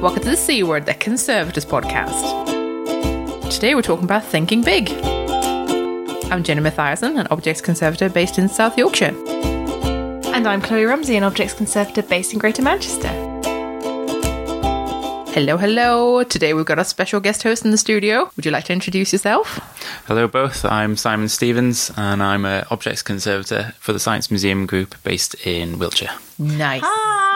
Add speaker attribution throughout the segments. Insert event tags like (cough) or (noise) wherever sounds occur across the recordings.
Speaker 1: Welcome to the C Word, the Conservators podcast. Today we're talking about thinking big. I'm Jenny Mathiasson, an objects conservator based in South Yorkshire.
Speaker 2: And I'm Kloe Rumsey, an objects conservator based in Greater Manchester.
Speaker 1: Hello, hello. Today we've got a special guest host in the studio. Would you like to introduce yourself?
Speaker 3: Hello, both. I'm Simon Stephens, and I'm an objects conservator for the Science Museum Group based in Wiltshire.
Speaker 1: Nice.
Speaker 3: Hi,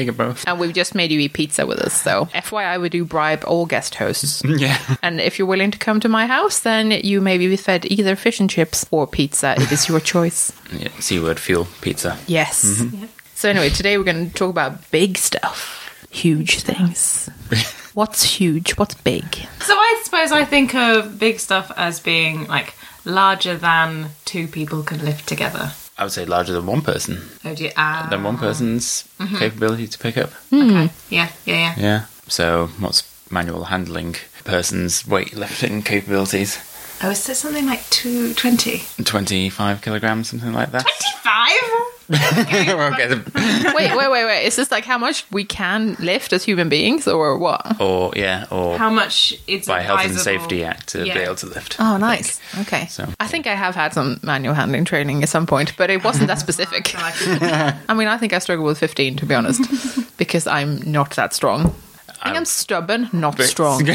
Speaker 3: you both.
Speaker 1: And we've just made you eat pizza with us, so FYI, we do bribe all guest hosts. (laughs)
Speaker 3: Yeah.
Speaker 1: And if you're willing to come to my house, then you may be fed either fish and chips or pizza. It is your (laughs) choice.
Speaker 3: yeah. C word fuel pizza.
Speaker 1: Yes. Mm-hmm. So, anyway, today we're going to talk about big stuff, huge things. (laughs) What's huge? What's big?
Speaker 2: So I suppose I think of big stuff as being like larger than two people can live together.
Speaker 3: I would say larger than one person,
Speaker 2: Oh dear. Ah.
Speaker 3: than one person's capability to pick up.
Speaker 2: Okay. Yeah, yeah, yeah.
Speaker 3: Yeah. So, what's manual handling person's weightlifting capabilities?
Speaker 2: Oh, is there something like two twenty?
Speaker 3: 25 kilograms, something like that.
Speaker 2: Five? (laughs)
Speaker 3: okay.
Speaker 1: Wait, wait, wait, wait. Is this like how much we can lift as human beings or what?
Speaker 3: Or, yeah, or
Speaker 2: How much it's
Speaker 3: by Health and Safety Act to
Speaker 2: Yeah.
Speaker 3: be able to lift.
Speaker 1: Oh, nice. Okay.
Speaker 3: So,
Speaker 1: I think I have had some manual handling training at some point, but it wasn't that (laughs) specific. (laughs) I mean, I think I struggle with 15, to be honest, because I'm not that strong. I think I'm stubborn, not strong.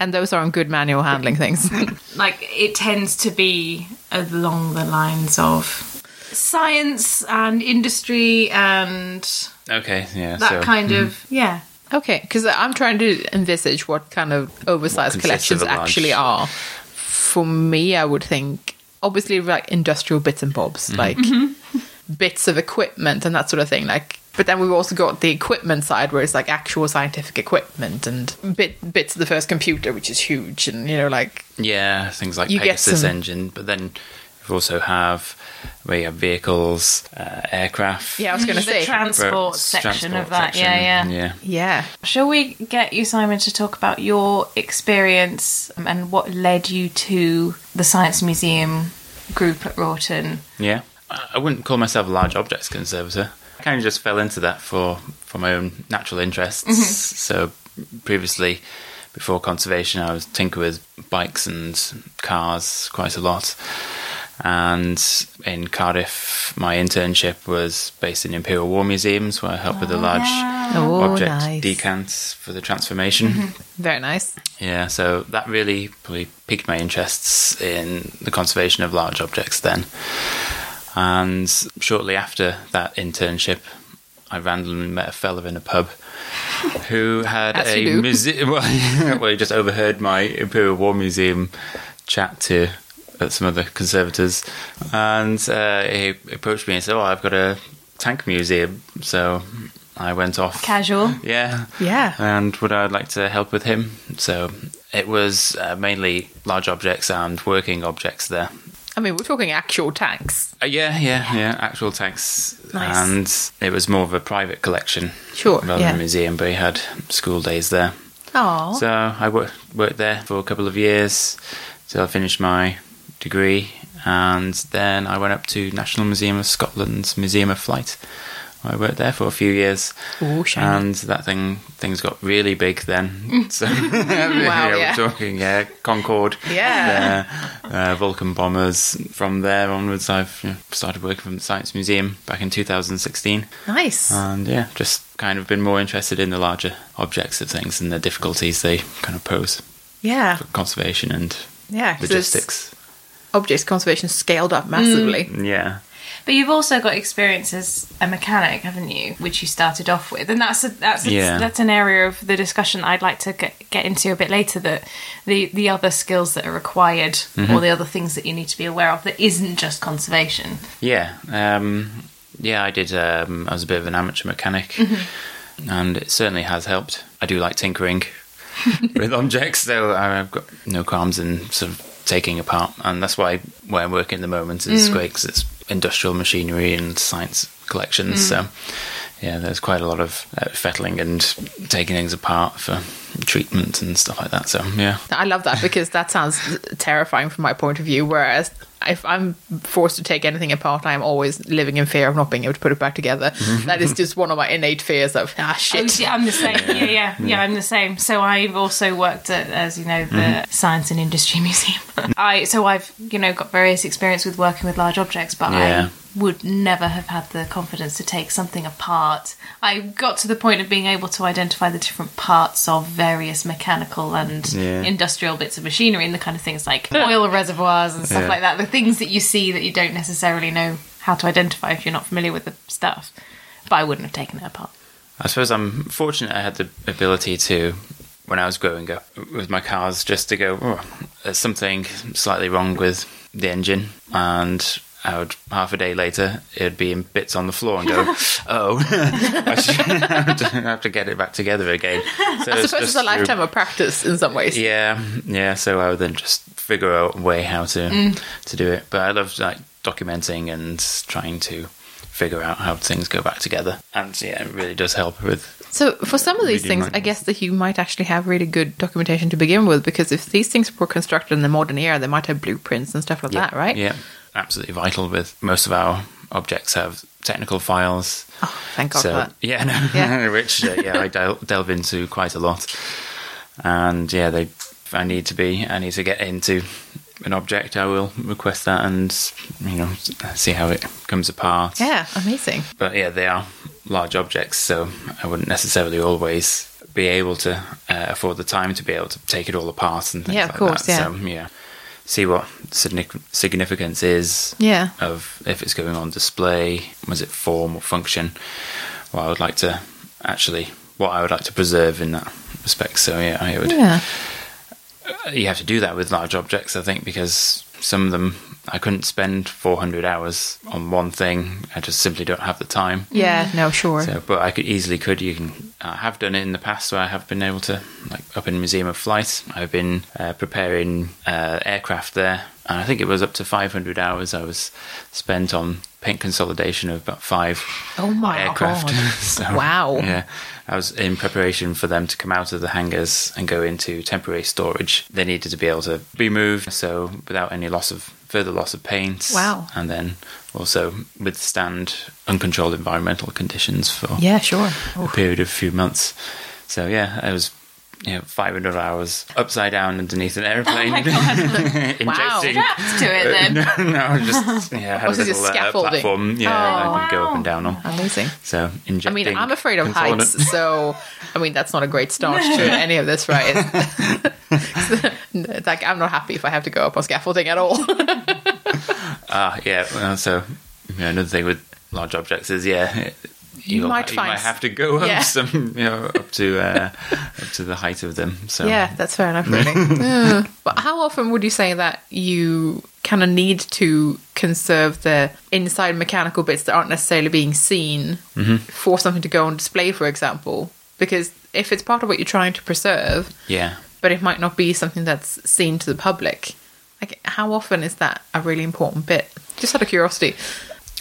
Speaker 1: and those aren't good manual handling things.
Speaker 2: like it tends to be along the lines of science and industry and
Speaker 3: okay, yeah.
Speaker 2: that
Speaker 3: so,
Speaker 2: kind of yeah.
Speaker 1: okay, because I'm trying to envisage what kind of oversized
Speaker 3: What
Speaker 1: collections
Speaker 3: of
Speaker 1: actually are. For me, I would think, obviously, like industrial bits and bobs,
Speaker 3: Mm-hmm.
Speaker 1: like bits of equipment and that sort of thing. Like, but then we've also got the equipment side where it's like actual scientific equipment and bit bits of the first computer, which is huge, and you know, like
Speaker 3: Yeah, things like Pegasus
Speaker 1: some-
Speaker 3: engine, but then you also have where you have vehicles, uh, aircraft.
Speaker 1: yeah, I was going to say,
Speaker 2: transport
Speaker 3: roads,
Speaker 2: section
Speaker 3: transport
Speaker 2: of that.
Speaker 3: section,
Speaker 2: Yeah, yeah.
Speaker 3: yeah.
Speaker 1: yeah,
Speaker 2: Shall we get you, Simon, to talk about your experience and what led you to the Science Museum group at Wroughton?
Speaker 3: Yeah, I I wouldn't call myself a large objects conservator. I kind of just fell into that for for my own natural interests.
Speaker 2: Mm-hmm.
Speaker 3: So previously, before conservation, I was tinker with bikes and cars quite a lot. And in Cardiff, my internship was based in Imperial War Museums, where I helped with the ah. large
Speaker 1: oh,
Speaker 3: object
Speaker 1: nice,
Speaker 3: decants for the transformation. (laughs)
Speaker 1: very nice.
Speaker 3: Yeah, so that really probably piqued my interests in the conservation of large objects then. And shortly after that internship, I randomly met a fella in a pub (laughs) who had
Speaker 1: As
Speaker 3: a museum. (laughs) Well, well, he just overheard my Imperial War Museum chat to uh, some other conservators, and uh, he approached me and said, "Oh, I've got a tank museum." So I went off.
Speaker 2: Casual.
Speaker 3: Yeah,
Speaker 1: Yeah.
Speaker 3: and would I'd like to help with him? So it was uh, mainly large objects and working objects there.
Speaker 1: I mean, we're talking actual tanks.
Speaker 3: Uh, yeah, yeah, yeah, actual tanks.
Speaker 1: Nice.
Speaker 3: And it was more of a private collection
Speaker 1: Sure,
Speaker 3: rather
Speaker 1: yeah.
Speaker 3: than a museum, but he had school days there.
Speaker 1: Oh,
Speaker 3: So I worked, worked there for a couple of years till I finished my degree. And then I went up to National Museum of Scotland's Museum of Flight. I worked there for a few years.
Speaker 1: Ooh,
Speaker 3: and that thing things got really big then. So (laughs)
Speaker 1: Wow,
Speaker 3: yeah, we're talking yeah, Concorde,
Speaker 1: Yeah.
Speaker 3: uh, Vulcan bombers. From there onwards, I've you know, started working from the Science Museum back in 2016,
Speaker 1: nice.
Speaker 3: and yeah, just kind of been more interested in the larger objects of things and the difficulties they kind of pose
Speaker 1: yeah,
Speaker 3: for conservation and
Speaker 1: yeah
Speaker 3: logistics.
Speaker 1: Objects conservation scaled up massively.
Speaker 3: Yeah.
Speaker 2: But you've also got experience as a mechanic, haven't you? Which you started off with, and that's a, that's a,
Speaker 3: Yeah.
Speaker 2: that's an area of the discussion I'd like to get, get into a bit later. That the the other skills that are required,
Speaker 3: Mm-hmm.
Speaker 2: or the other things that you need to be aware of, that isn't just conservation.
Speaker 3: Yeah, um, yeah, I did. Um, I was a bit of an amateur mechanic, and it certainly has helped. I do like tinkering (laughs) with objects, though I've got no qualms in sort of taking apart, and that's why where I'm working at the moment is great because it's industrial machinery and science collections. So yeah, there's quite a lot of uh, fettling and taking things apart for treatment and stuff like that. So yeah,
Speaker 1: I love that because that sounds terrifying from my point of view. Whereas if I'm forced to take anything apart, I'm always living in fear of not being able to put it back together. That is just one of my innate fears of ah
Speaker 2: Oh,
Speaker 1: shit.
Speaker 2: yeah, I'm the same. Yeah, yeah, yeah. I'm the same. So I've also worked at, as you know, the Science and Industry (laughs) Museum. I so I've you know got various experience with working with large objects, but
Speaker 3: Yeah.
Speaker 2: I would never have had the confidence to take something apart. I got to the point of being able to identify the different parts of various mechanical and
Speaker 3: Yeah.
Speaker 2: industrial bits of machinery and the kind of things like oil reservoirs and stuff
Speaker 3: Yeah.
Speaker 2: like that. The things that you see that you don't necessarily know how to identify if you're not familiar with the stuff. But I wouldn't have taken it apart.
Speaker 3: I suppose I'm fortunate I had the ability to, when I was growing up with my cars, just to go, oh, there's something slightly wrong with the engine. And I would, half a day later, it'd be in bits on the floor and go, (laughs) oh, (laughs) I should have to, have to get it back together again. So
Speaker 1: I
Speaker 3: it's
Speaker 1: suppose it's
Speaker 3: just
Speaker 1: a lifetime of practice in some ways.
Speaker 3: Yeah, yeah. So I would then just figure out a way how to
Speaker 1: Mm.
Speaker 3: to do it. But I love like documenting and trying to figure out how things go back together. And yeah, it really does help with
Speaker 1: So for some of these things, I guess that you might actually have really good documentation to begin with, because if these things were constructed in the modern era, they might have blueprints and stuff like that, right?
Speaker 3: Yeah, absolutely vital. With most of our objects have technical files.
Speaker 1: Oh, thank God
Speaker 3: so
Speaker 1: for that.
Speaker 3: yeah, no,
Speaker 1: Yeah. (laughs)
Speaker 3: which uh, yeah, I del- delve into quite a lot. And yeah, they if I need to be, I need to get into an object. I will request that and you know see how it comes apart.
Speaker 1: Yeah, amazing.
Speaker 3: but yeah, they are large objects, so I wouldn't necessarily always be able to uh, afford the time to be able to take it all apart and things
Speaker 1: Yeah, of
Speaker 3: like
Speaker 1: course,
Speaker 3: that.
Speaker 1: yeah.
Speaker 3: So yeah, see what significance is
Speaker 1: Yeah.
Speaker 3: of if it's going on display, was it form or function? What I would like to actually, what I would like to preserve in that respect. So yeah, I would.
Speaker 1: Yeah.
Speaker 3: You have to do that with large objects, I think, because some of them I couldn't spend 400 hours on one thing. I just simply don't have the time.
Speaker 1: Yeah, no, sure.
Speaker 3: So, but I could easily could. You can. I have done it in the past where I have been able to, like up in Museum of Flight. I've been uh, preparing uh, aircraft there, and I think it was up to 500 hours I was spent on paint consolidation of about five
Speaker 1: Oh my
Speaker 3: aircraft.
Speaker 1: God. (laughs)
Speaker 3: So,
Speaker 1: Wow.
Speaker 3: Yeah, I was in preparation for them to come out of the hangars and go into temporary storage. They needed to be able to be moved, so without any loss of further loss of paint.
Speaker 1: Wow.
Speaker 3: And then also withstand uncontrolled environmental conditions for
Speaker 1: Yeah, sure.
Speaker 3: a period of a few months. So yeah, I was you know 500 hours upside down underneath an airplane, (laughs) injecting.
Speaker 2: Strapped to it then. (laughs)
Speaker 3: no, no, just yeah, had
Speaker 1: Was
Speaker 3: a little uh,
Speaker 1: scaffolding?
Speaker 3: platform, yeah, that I go
Speaker 2: wow.
Speaker 3: up and down on.
Speaker 1: Amazing.
Speaker 3: So injecting.
Speaker 1: I mean, I'm afraid of heights, so I mean that's not a great start to (laughs) any of this, right? Like I'm not happy if I have to go up on scaffolding at all.
Speaker 3: Ah, yeah. So you know, another thing with large objects is yeah. it-
Speaker 1: You might
Speaker 3: you
Speaker 1: find
Speaker 3: might have to go up
Speaker 1: Yeah.
Speaker 3: some, you know, up to uh, up to the height of them. So
Speaker 1: yeah, that's fair enough, really. (laughs) Yeah. But how often would you say that you kind of need to conserve the inside mechanical bits that aren't necessarily being seen for something to go on display, for example? Because if it's part of what you're trying to preserve,
Speaker 3: yeah.
Speaker 1: but it might not be something that's seen to the public. Like, how often is that a really important bit? Just out of curiosity.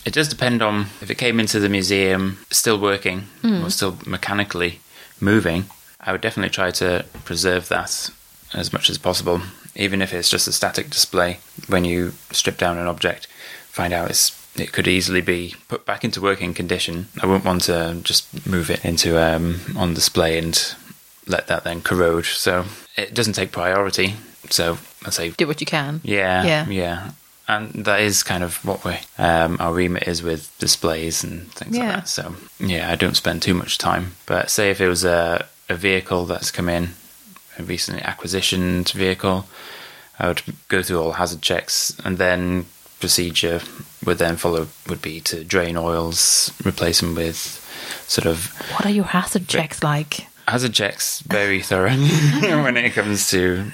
Speaker 3: It does depend on if it came into the museum still working
Speaker 1: Hmm.
Speaker 3: or still mechanically moving. I would definitely try to preserve that as much as possible, even if it's just a static display. When you strip down an object, find out it's it could easily be put back into working condition. I wouldn't want to just move it into um, on display and let that then corrode. So it doesn't take priority. So I say
Speaker 1: Do what you can.
Speaker 3: yeah,
Speaker 1: Yeah.
Speaker 3: yeah, And that is kind of what we um, our remit is with displays and things
Speaker 1: Yeah.
Speaker 3: like that. So yeah, I don't spend too much time. But say if it was a, a vehicle that's come in, a recently acquisitioned vehicle, I would go through all hazard checks and then procedure would then follow would be to drain oils, replace them with sort of
Speaker 1: What are your hazard checks like?
Speaker 3: hazard checks very thorough (laughs) when it comes to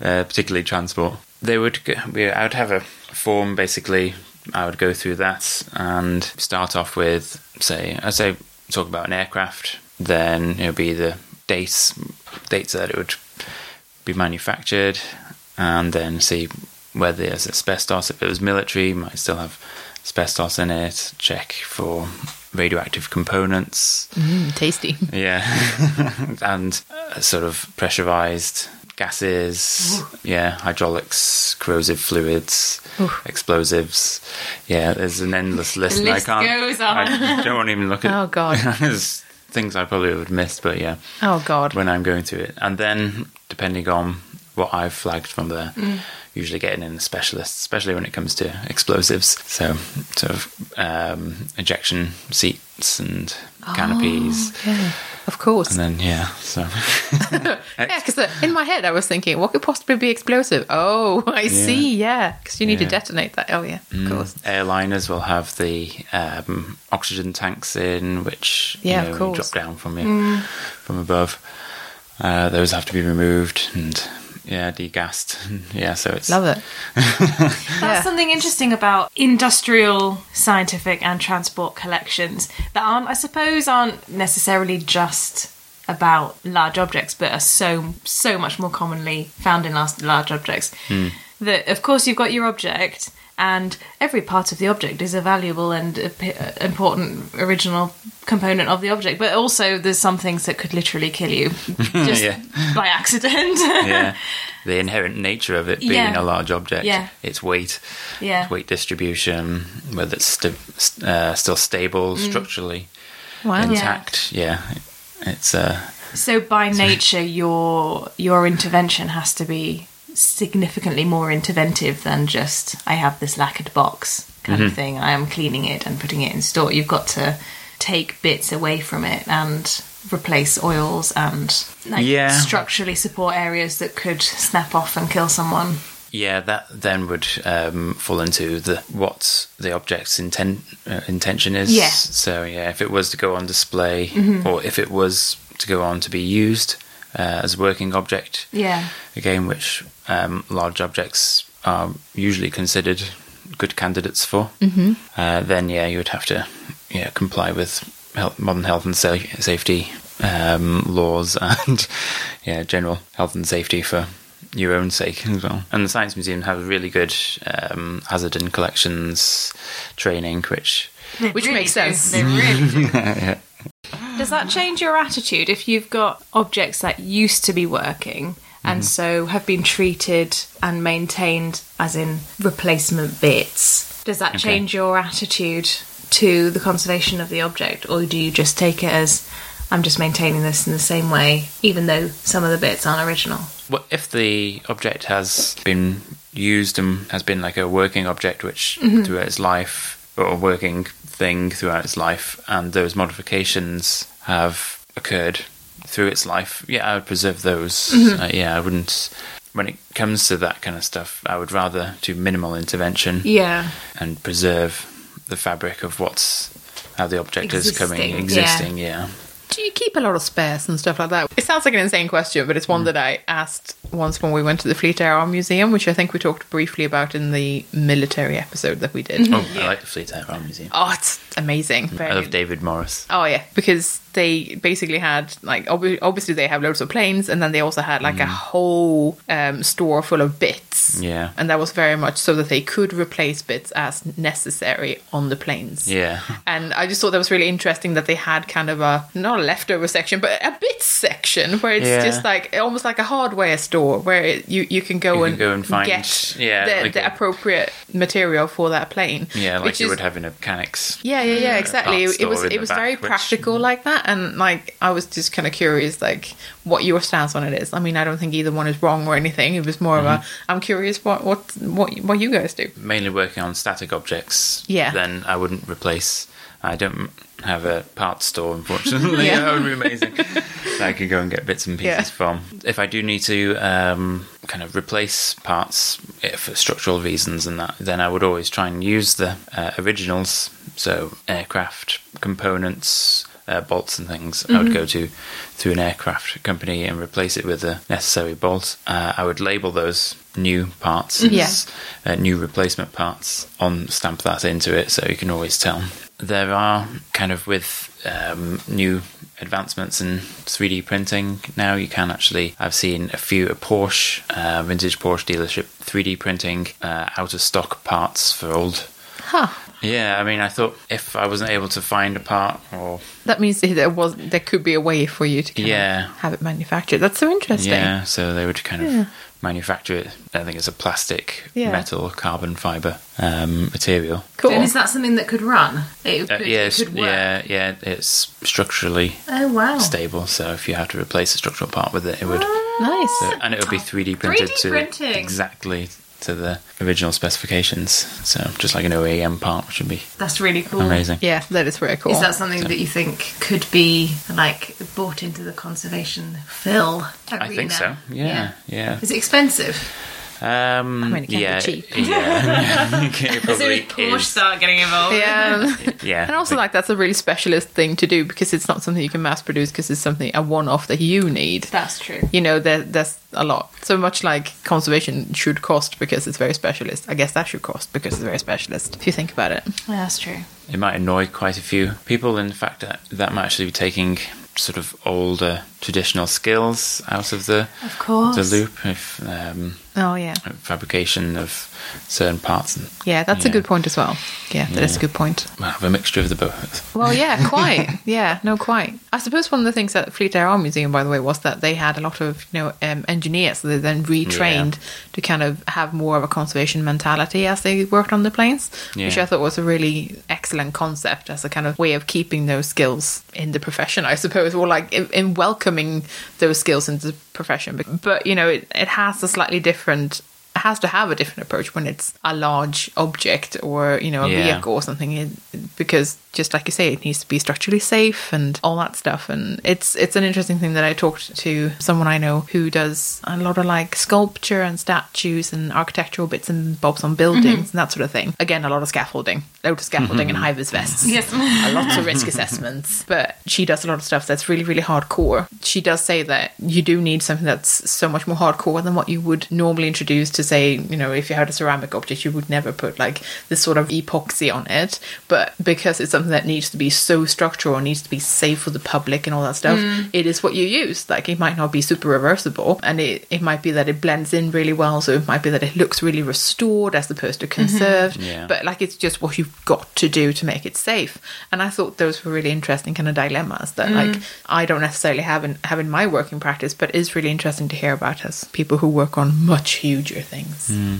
Speaker 3: uh, particularly transport. They would we, I would have a form basically. I would go through that and start off with say I say talk about an aircraft. Then it would be the dates dates that it would be manufactured, and then see whether there's asbestos. If it was military, might still have asbestos in it, check for radioactive components.
Speaker 1: Mm, tasty.
Speaker 3: Yeah. (laughs) and sort of pressurized gases, yeah, hydraulics, corrosive fluids, explosives. Yeah, there's an endless list.
Speaker 2: The list
Speaker 3: I can't,
Speaker 2: goes on.
Speaker 3: I (laughs) don't want to even look at
Speaker 1: Oh, God. (laughs)
Speaker 3: there's things I probably would have missed, but yeah,
Speaker 1: Oh God.
Speaker 3: when I'm going through it. And then, depending on what I've flagged from there,
Speaker 1: Mm.
Speaker 3: usually getting in a specialist, especially when it comes to explosives. So, sort of um, ejection seats and canopies.
Speaker 1: Yeah, of course.
Speaker 3: And then, yeah, so. (laughs)
Speaker 1: yeah, because in my head I was thinking, what could possibly be explosive? Oh, (laughs) I see. Yeah, because you need
Speaker 3: Yeah. Mm.
Speaker 1: to detonate that. Oh yeah, of course.
Speaker 3: Airliners will have the um, oxygen tanks in, which
Speaker 1: Yeah,
Speaker 3: you know, drop down from you from above. Uh, those have to be removed and yeah, degassed. (laughs) Yeah, so it's
Speaker 1: Love it. (laughs)
Speaker 2: That's
Speaker 1: Yeah.
Speaker 2: something interesting about industrial, scientific, and transport collections that aren't, I suppose, aren't necessarily just about large objects, but are so so much more commonly found in large, large objects. Hmm. That of course you've got your object, and every part of the object is a valuable and important original component of the object. But also, there's some things that could literally kill you (laughs) just
Speaker 3: Yeah.
Speaker 2: by accident. (laughs)
Speaker 3: yeah, (laughs) the inherent nature of it being
Speaker 2: Yeah.
Speaker 3: a large object,
Speaker 2: Yeah.
Speaker 3: its weight,
Speaker 2: Yeah.
Speaker 3: its weight distribution, whether it's st- uh, still stable
Speaker 2: Mm.
Speaker 3: structurally,
Speaker 1: Wow.
Speaker 3: intact. Yeah, it's uh,
Speaker 2: So by nature, your your intervention has to be significantly more interventive than just I have this lacquered box kind of thing. I am cleaning it and putting it in store. You've got to take bits away from it and replace oils and like
Speaker 3: Yeah.
Speaker 2: structurally support areas that could snap off and kill someone.
Speaker 3: Yeah, that then would um, fall into the what the object's intent uh, intention is.
Speaker 2: Yeah.
Speaker 3: So yeah, if it was to go on display,
Speaker 2: Mm-hmm.
Speaker 3: or if it was to go on to be used uh, as a working object,
Speaker 2: Yeah.
Speaker 3: again, which um, large objects are usually considered good candidates for, mm-hmm. uh, then yeah, you would have to yeah comply with health, modern health and sa- safety um, laws (laughs) and yeah general health and safety for your own sake as well. And the Science Museum have really good um, hazard and collections training, which
Speaker 2: They
Speaker 1: Which
Speaker 2: really
Speaker 1: makes (laughs)
Speaker 2: do.
Speaker 1: sense.
Speaker 2: Really do. Does that change your attitude if you've got objects that used to be working and mm-hmm. so have been treated and maintained as in replacement bits? Does that
Speaker 3: Okay.
Speaker 2: change your attitude to the conservation of the object, or do you just take it as I'm just maintaining this in the same way, even though some of the bits aren't original?
Speaker 3: Well, if the object has been used and has been like a working object, which mm-hmm. throughout its life, or a working thing throughout its life, and those modifications have occurred through its life, yeah, I would preserve those. Mm-hmm. Uh, yeah, I wouldn't. When it comes to that kind of stuff, I would rather do minimal intervention
Speaker 2: Yeah.
Speaker 3: and preserve the fabric of what's how the object is coming
Speaker 2: Existing, yeah.
Speaker 3: yeah.
Speaker 1: Do you keep a lot of spares and stuff like that? It sounds like an insane question, but it's one mm. that I asked once when we went to the Fleet Air Arm Museum, which I think we talked briefly about in the military episode that we did. Mm-hmm.
Speaker 3: Oh, I like the Fleet Air Arm Museum.
Speaker 1: Oh, it's amazing. Mm.
Speaker 3: I love David Morris.
Speaker 1: Oh yeah, because they basically had like obvi- obviously they have loads of planes, and then they also had like a whole um, store full of bits.
Speaker 3: Yeah.
Speaker 1: and that was very much so that they could replace bits as necessary on the planes.
Speaker 3: Yeah. (laughs)
Speaker 1: And I just thought that was really interesting that they had kind of a not a leftover section, but a bits section where it's
Speaker 3: Yeah.
Speaker 1: just like almost like a hardware store where it, you you can go
Speaker 3: You can
Speaker 1: and
Speaker 3: go and find-
Speaker 1: get
Speaker 3: yeah,
Speaker 1: the,
Speaker 3: like
Speaker 1: the
Speaker 3: a-
Speaker 1: appropriate material for that plane.
Speaker 3: Yeah, like
Speaker 1: which
Speaker 3: you
Speaker 1: is-
Speaker 3: would have in a mechanics.
Speaker 1: yeah, yeah, yeah,
Speaker 3: uh,
Speaker 1: exactly. It was it was very
Speaker 3: which-
Speaker 1: practical like that, and like I was just kind of curious, like what your stance on it is. I mean, I don't think either one is wrong or anything. It was more of
Speaker 3: Mm-hmm.
Speaker 1: a I'm curious what what what what you guys do.
Speaker 3: Mainly working on static objects.
Speaker 1: Yeah.
Speaker 3: Then I wouldn't replace. I don't have a parts store, unfortunately. (laughs)
Speaker 1: Yeah.
Speaker 3: that would be amazing. (laughs) that I could go and get bits and pieces
Speaker 1: Yeah.
Speaker 3: from. If I do need to um, kind of replace parts eh, for structural reasons and that, then I would always try and use the uh, originals. So aircraft components, uh, bolts and things. I would go to through an aircraft company and replace it with the necessary bolts. Uh, I would label those new parts,
Speaker 1: Yeah.
Speaker 3: as, uh, new replacement parts, on stamp that into it, so you can always tell. There are kind of with um, new advancements in 3D printing now. You can actually. I've seen a few a Porsche, uh, vintage Porsche dealership 3D printing uh, out of stock parts for old
Speaker 1: Huh.
Speaker 3: Yeah, I mean, I thought if I wasn't able to find a part or
Speaker 1: That means that there was there could be a way for you to
Speaker 3: Yeah.
Speaker 1: have it manufactured. That's so interesting.
Speaker 3: yeah, so they would kind of
Speaker 1: Yeah.
Speaker 3: manufacture it. I think it's a plastic,
Speaker 1: Yeah.
Speaker 3: metal, carbon fiber um, material.
Speaker 1: Cool.
Speaker 2: And is that something that could run? It,
Speaker 3: Uh, yeah,
Speaker 2: it
Speaker 3: it's,
Speaker 2: could work.
Speaker 3: yeah, yeah. It's structurally
Speaker 2: Oh wow.
Speaker 3: stable, so if you have to replace a structural part with it, it would,
Speaker 1: nice.
Speaker 3: so, and it would be (gasps) 3D printed
Speaker 2: 3D
Speaker 3: to
Speaker 2: printing.
Speaker 3: exactly to the original specifications. So just like an OEM part, which would be
Speaker 2: That's really cool.
Speaker 3: amazing.
Speaker 1: yeah, that is very cool.
Speaker 2: Is that something that you think could be like bought into the conservation fill?
Speaker 3: I think so. Yeah, yeah.
Speaker 2: Is it expensive?
Speaker 3: Um,
Speaker 1: I mean, it can be
Speaker 3: yeah,
Speaker 1: cheap.
Speaker 3: Yeah, (laughs) it
Speaker 2: As soon as Porsche
Speaker 3: is.
Speaker 2: start getting involved.
Speaker 1: yeah.
Speaker 3: Yeah,
Speaker 1: And also, like, that's a really specialist thing to do because it's not something you can mass produce because it's something, a one off that you need.
Speaker 2: That's true.
Speaker 1: You know, there, there's a lot. So much like conservation should cost because it's very specialist. I guess that should cost because it's very specialist, if you think about it.
Speaker 2: Yeah, that's true.
Speaker 3: it might annoy quite a few people. In fact, that, that might actually be taking sort of older traditional skills out of the
Speaker 2: Of course.
Speaker 3: the loop. If um,
Speaker 1: Oh, yeah.
Speaker 3: fabrication of certain parts and
Speaker 1: Yeah, that's a good point as well. Yeah, that is a good point.
Speaker 3: well, have a mixture of the both.
Speaker 1: Well, yeah, (laughs) quite. yeah, no, quite. I suppose one of the things at Fleet Air Arm Museum, by the way, was that they had a lot of you know um, engineers. So they then retrained to kind of have more of a conservation mentality as they worked on the planes, which I thought was a really excellent concept as a kind of way of keeping those skills in the profession, I suppose, or like in, in welcoming those skills into the profession. But, but you know, it, it has a slightly different. It has to have a different approach when it's a large object or you know a
Speaker 3: Yeah.
Speaker 1: vehicle or something it, because just like you say it needs to be structurally safe and all that stuff. And it's it's an interesting thing that i talked to someone i know who does a lot of like sculpture and statues and architectural bits and bobs on buildings mm-hmm. and that sort of thing. Again a lot of scaffolding loads of scaffolding and mm-hmm. high vis vests.
Speaker 2: Yes.
Speaker 1: a lots of risk assessments. (laughs) But she does a lot of stuff that's really really hardcore. She does say that you do need something that's so much more hardcore than what you would normally introduce to say you know if you had a ceramic object you would never put like this sort of epoxy on it. But because it's something that needs to be so structural and needs to be safe for the public and all that stuff mm. it is what you use. Like it might not be super reversible and it, it might be that it blends in really well so it might be that it looks really restored as opposed to mm-hmm. conserved.
Speaker 3: Yeah.
Speaker 1: but like it's just what you've got to do to make it safe. And i thought those were really interesting kind of dilemmas that mm. like i don't necessarily have in have in my working practice but is really interesting to hear about as people who work on much huger things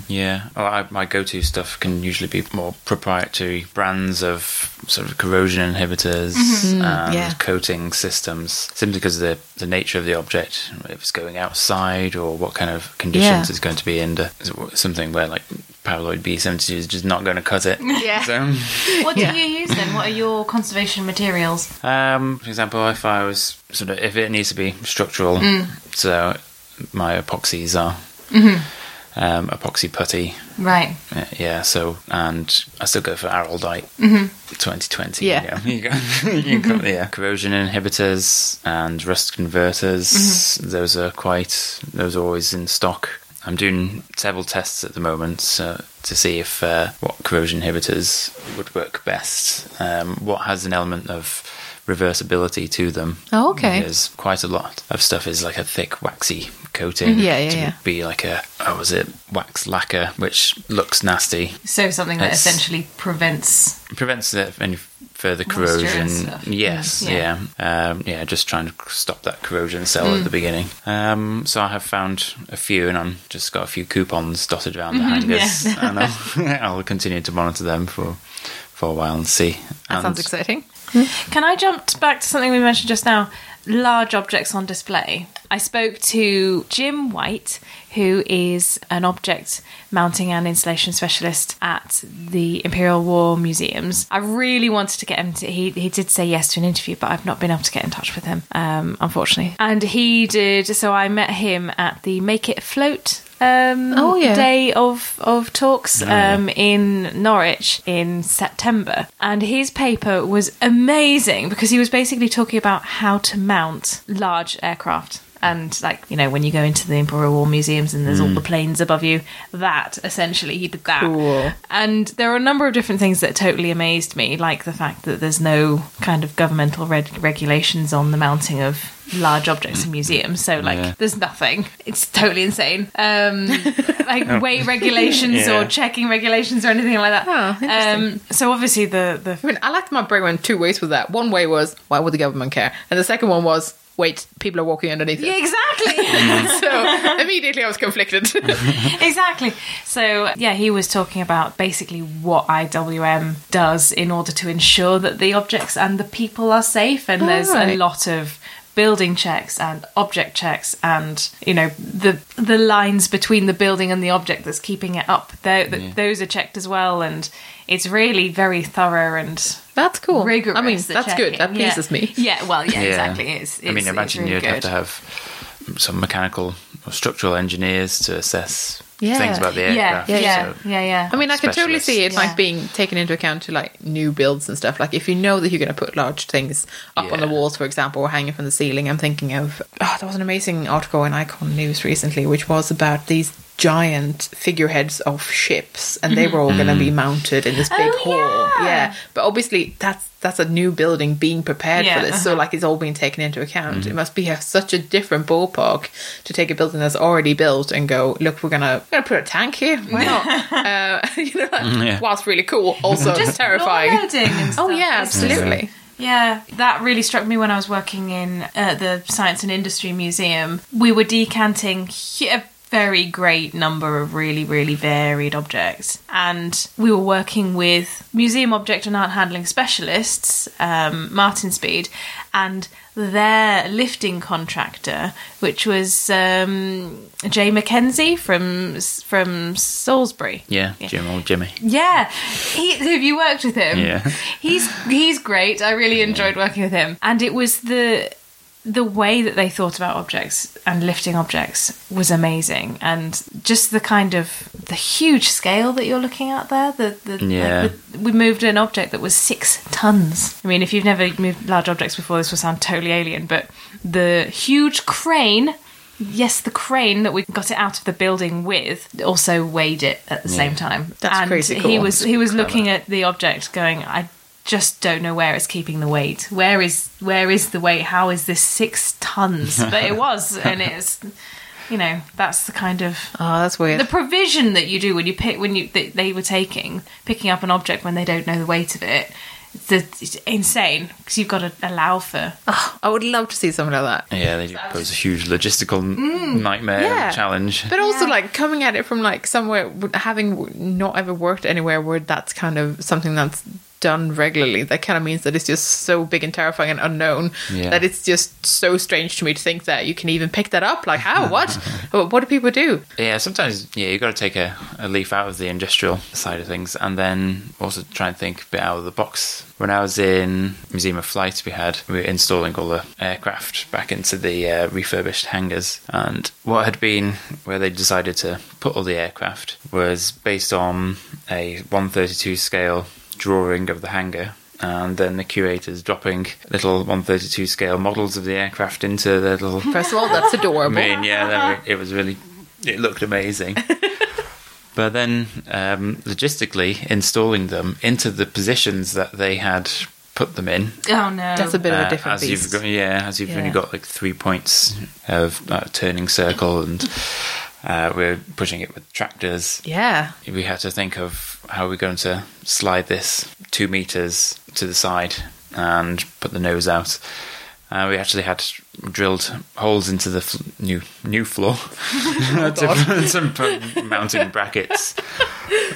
Speaker 3: Yeah, well, I, my go-to stuff can usually be more proprietary brands of sort of corrosion inhibitors and
Speaker 1: Mm, yeah.
Speaker 3: coating systems, simply because of the the nature of the object, if it's going outside or what kind of conditions
Speaker 1: Yeah.
Speaker 3: it's going to be under. It's Something where like Paraloid B72 is just not going to cut it. (laughs)
Speaker 1: Yeah.
Speaker 3: So, (laughs)
Speaker 2: What do
Speaker 1: Yeah.
Speaker 2: you use then? What are your conservation materials?
Speaker 3: um, for example, if I was sort of if it needs to be structural, so my epoxies are. Um, epoxy putty,
Speaker 2: Right.
Speaker 3: Uh, yeah, so and I still go for Araldite 2020.
Speaker 1: Yeah.
Speaker 3: you, know. you, go, you got yeah, corrosion inhibitors and rust converters. Those are quite those are always in stock. I'm doing several tests at the moment uh, to see if uh, what corrosion inhibitors would work best. Um, what has an element of reversibility to them.
Speaker 1: Oh, okay.
Speaker 3: Because quite a lot of stuff is like a thick, waxy coating.
Speaker 1: Yeah, yeah,
Speaker 3: to
Speaker 1: yeah.
Speaker 3: Be like a, oh, was it wax lacquer, which looks nasty.
Speaker 2: So something that
Speaker 3: It's-
Speaker 2: essentially prevents.
Speaker 3: Prevents the- any further corrosion. Yes,
Speaker 2: Mm,
Speaker 3: yeah.
Speaker 2: yeah.
Speaker 3: Um, yeah, just trying to stop that corrosion cell
Speaker 2: Mm.
Speaker 3: at the beginning. Um, so I have found a few, and I'm just got a few coupons dotted around
Speaker 2: Mm-hmm,
Speaker 3: the hangars. (laughs) and I'll, (laughs) I'll continue to monitor them for, for a while and see.
Speaker 1: that
Speaker 3: And-
Speaker 1: sounds exciting
Speaker 2: Can I jump back to something we mentioned just now? Large objects on display. I spoke to Jim White, who is an object mounting and installation specialist at the Imperial War Museums. I really wanted to get him to, he, he did say yes to an interview, but I've not been able to get in touch with him, um, unfortunately. And he did, so I met him at the Make It Float um,
Speaker 1: Oh, yeah.
Speaker 2: day of, of talks
Speaker 3: Oh, yeah.
Speaker 2: um, in Norwich in September. And his paper was amazing because he was basically talking about how to mount large aircraft. And like you know, when you go into the Imperial War museums and there's all the planes above you, that essentially he did that.
Speaker 1: Cool.
Speaker 2: And there are a number of different things that totally amazed me, like the fact that there's no kind of governmental reg- regulations on the mounting of large objects in museums. So like,
Speaker 3: Yeah.
Speaker 2: there's nothing. It's totally insane. Um, (laughs) like weight regulations
Speaker 3: Yeah.
Speaker 2: or checking regulations or anything like that.
Speaker 1: Oh,
Speaker 2: um, so obviously the the
Speaker 1: I mean, I liked my brain went two ways with that. One way was, why would the government care? And the second one was, wait, people are walking underneath
Speaker 2: yeah,
Speaker 1: it.
Speaker 2: exactly. (laughs)
Speaker 1: So (laughs) immediately I was conflicted. (laughs)
Speaker 2: exactly. So, yeah, he was talking about basically what IWM does in order to ensure that the objects and the people are safe. And there's a lot of building checks and object checks and you know the the lines between the building and the object that's keeping it up th-
Speaker 3: Yeah.
Speaker 2: those are checked as well and it's really very thorough and
Speaker 1: That's cool.
Speaker 2: rigorous
Speaker 1: I mean,
Speaker 2: the
Speaker 1: that's good.
Speaker 2: checking.
Speaker 1: That
Speaker 2: Yeah.
Speaker 1: pleases me.
Speaker 2: yeah well yeah,
Speaker 3: Yeah.
Speaker 2: exactly it's,
Speaker 3: I mean,
Speaker 2: it's- it's
Speaker 3: imagine
Speaker 2: really
Speaker 3: you'd have to have some mechanical or structural engineers to assess
Speaker 1: Yeah.
Speaker 3: things about the
Speaker 2: yeah
Speaker 3: aircraft.
Speaker 2: yeah yeah,
Speaker 3: so-
Speaker 2: yeah yeah
Speaker 1: I mean, I can totally see it
Speaker 2: Specialists.
Speaker 1: like being taken into account to like new builds and stuff. Like if you know that you're going to put large things up on the walls, for example, or hanging from the ceiling. I'm thinking of oh, there was an amazing article in Icon News recently, which was about these giant figureheads of ships, and they were all going to be mounted in this big
Speaker 2: Mm-hmm. Oh,
Speaker 1: hall.
Speaker 2: yeah.
Speaker 1: Yeah, but obviously that's that's a new building being prepared
Speaker 2: Yeah,
Speaker 1: for this, so
Speaker 2: uh-huh.
Speaker 1: like it's all being taken into account. It must be a, such a different ballpark to take a building that's already built and go, look, we're gonna we're gonna put a tank here. Why not? uh, (laughs) you know, like,
Speaker 3: Yeah.
Speaker 1: whilst really cool, also
Speaker 2: just
Speaker 1: terrifying.
Speaker 2: loading and
Speaker 1: Oh yeah, absolutely.
Speaker 2: Yeah, that really struck me when I was working in uh, the Science and Industry Museum. We were decanting a very great number of really, really varied objects. And we were working with museum object and art handling specialists, um, Martin Speed, and their lifting contractor, which was um, Jay Mackenzie from from Salisbury.
Speaker 3: Yeah, Jim or Jimmy.
Speaker 2: Yeah, he, have you worked with him?
Speaker 3: Yeah.
Speaker 2: he's he's great. I really enjoyed working with him, and it was the the way that they thought about objects and lifting objects was amazing, and just the kind of the huge scale that you're looking at there. The, the
Speaker 3: Yeah.
Speaker 2: like the, we moved an object that was six tons. I mean, if you've never moved large objects before, this will sound totally alien, but the huge crane. Yes, the crane that we got it out of the building with also weighed it at the same time.
Speaker 1: That's
Speaker 2: and
Speaker 1: crazy
Speaker 2: He was he was looking at the object, going, "I just don't know where it's keeping the weight. Where is where is the weight? How is this six tons?" (laughs) But it was, and it's you know that's the kind of
Speaker 1: Oh, that's weird.
Speaker 2: the provision that you do when you pick when you that they were taking picking up an object when they don't know the weight of it. It's, it's insane because you've got to allow for ah,
Speaker 1: I would love to see something like that.
Speaker 3: Yeah, they do pose a huge logistical mm. nightmare
Speaker 1: Yeah.
Speaker 3: challenge.
Speaker 1: But also,
Speaker 2: Yeah.
Speaker 1: like coming at it from like somewhere having not ever worked anywhere where that's kind of something that's done regularly. That kind of means that it's just so big and terrifying and unknown
Speaker 3: Yeah.
Speaker 1: that it's just so strange to me to think that you can even pick that up. Like, how? What? (laughs) what do people do?
Speaker 3: Yeah, sometimes yeah, you've got to take a, a leaf out of the industrial side of things, and then also try and think a bit out of the box. When I was in Museum of Flight, we had we were installing all the aircraft back into the uh, refurbished hangars, and what had been where they decided to put all the aircraft was based on a 132 scale drawing of the hangar. And then the curators dropping little 132 scale models of the aircraft into their little
Speaker 1: First of all, that's adorable.
Speaker 3: I mean, yeah, they it was really, it looked amazing. (laughs) but then, um, logistically, installing them into the positions that they had put them in.
Speaker 2: oh no
Speaker 1: That's a bit of a
Speaker 3: uh,
Speaker 1: different
Speaker 3: as
Speaker 1: beast.
Speaker 3: you've got, yeah, as you've only got like three points of uh, turning circle, and uh, we're pushing it with tractors.
Speaker 1: yeah.
Speaker 3: We had to think of how are we're going to slide this two meters to the side and put the nose out. Uh, we actually had drilled holes into the fl- new new floor (laughs) (laughs) to put some mounting brackets. (laughs)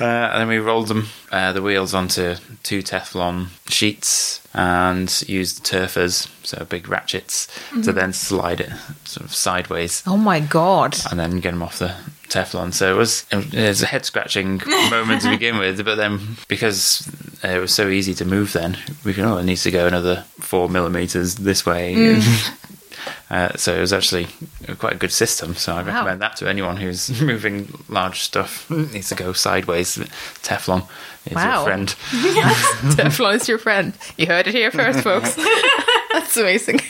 Speaker 3: Uh, and then we rolled them, uh, the wheels onto two Teflon sheets and used Tirfors, so big ratchets, to then slide it sort of sideways
Speaker 1: Oh my god.
Speaker 3: and then get them off the Teflon. So it was it was a head scratching (laughs) moment to begin with, but then because it was so easy to move, then we can oh it needs to go another four millimeters this way. (laughs) Uh, so it was actually quite a good system. So I
Speaker 1: Wow.
Speaker 3: recommend that to anyone who's (laughs) moving large stuff. It needs to go sideways. Teflon is
Speaker 1: Wow.
Speaker 3: your friend.
Speaker 1: Teflon is your friend. You heard it here first, folks. That's amazing.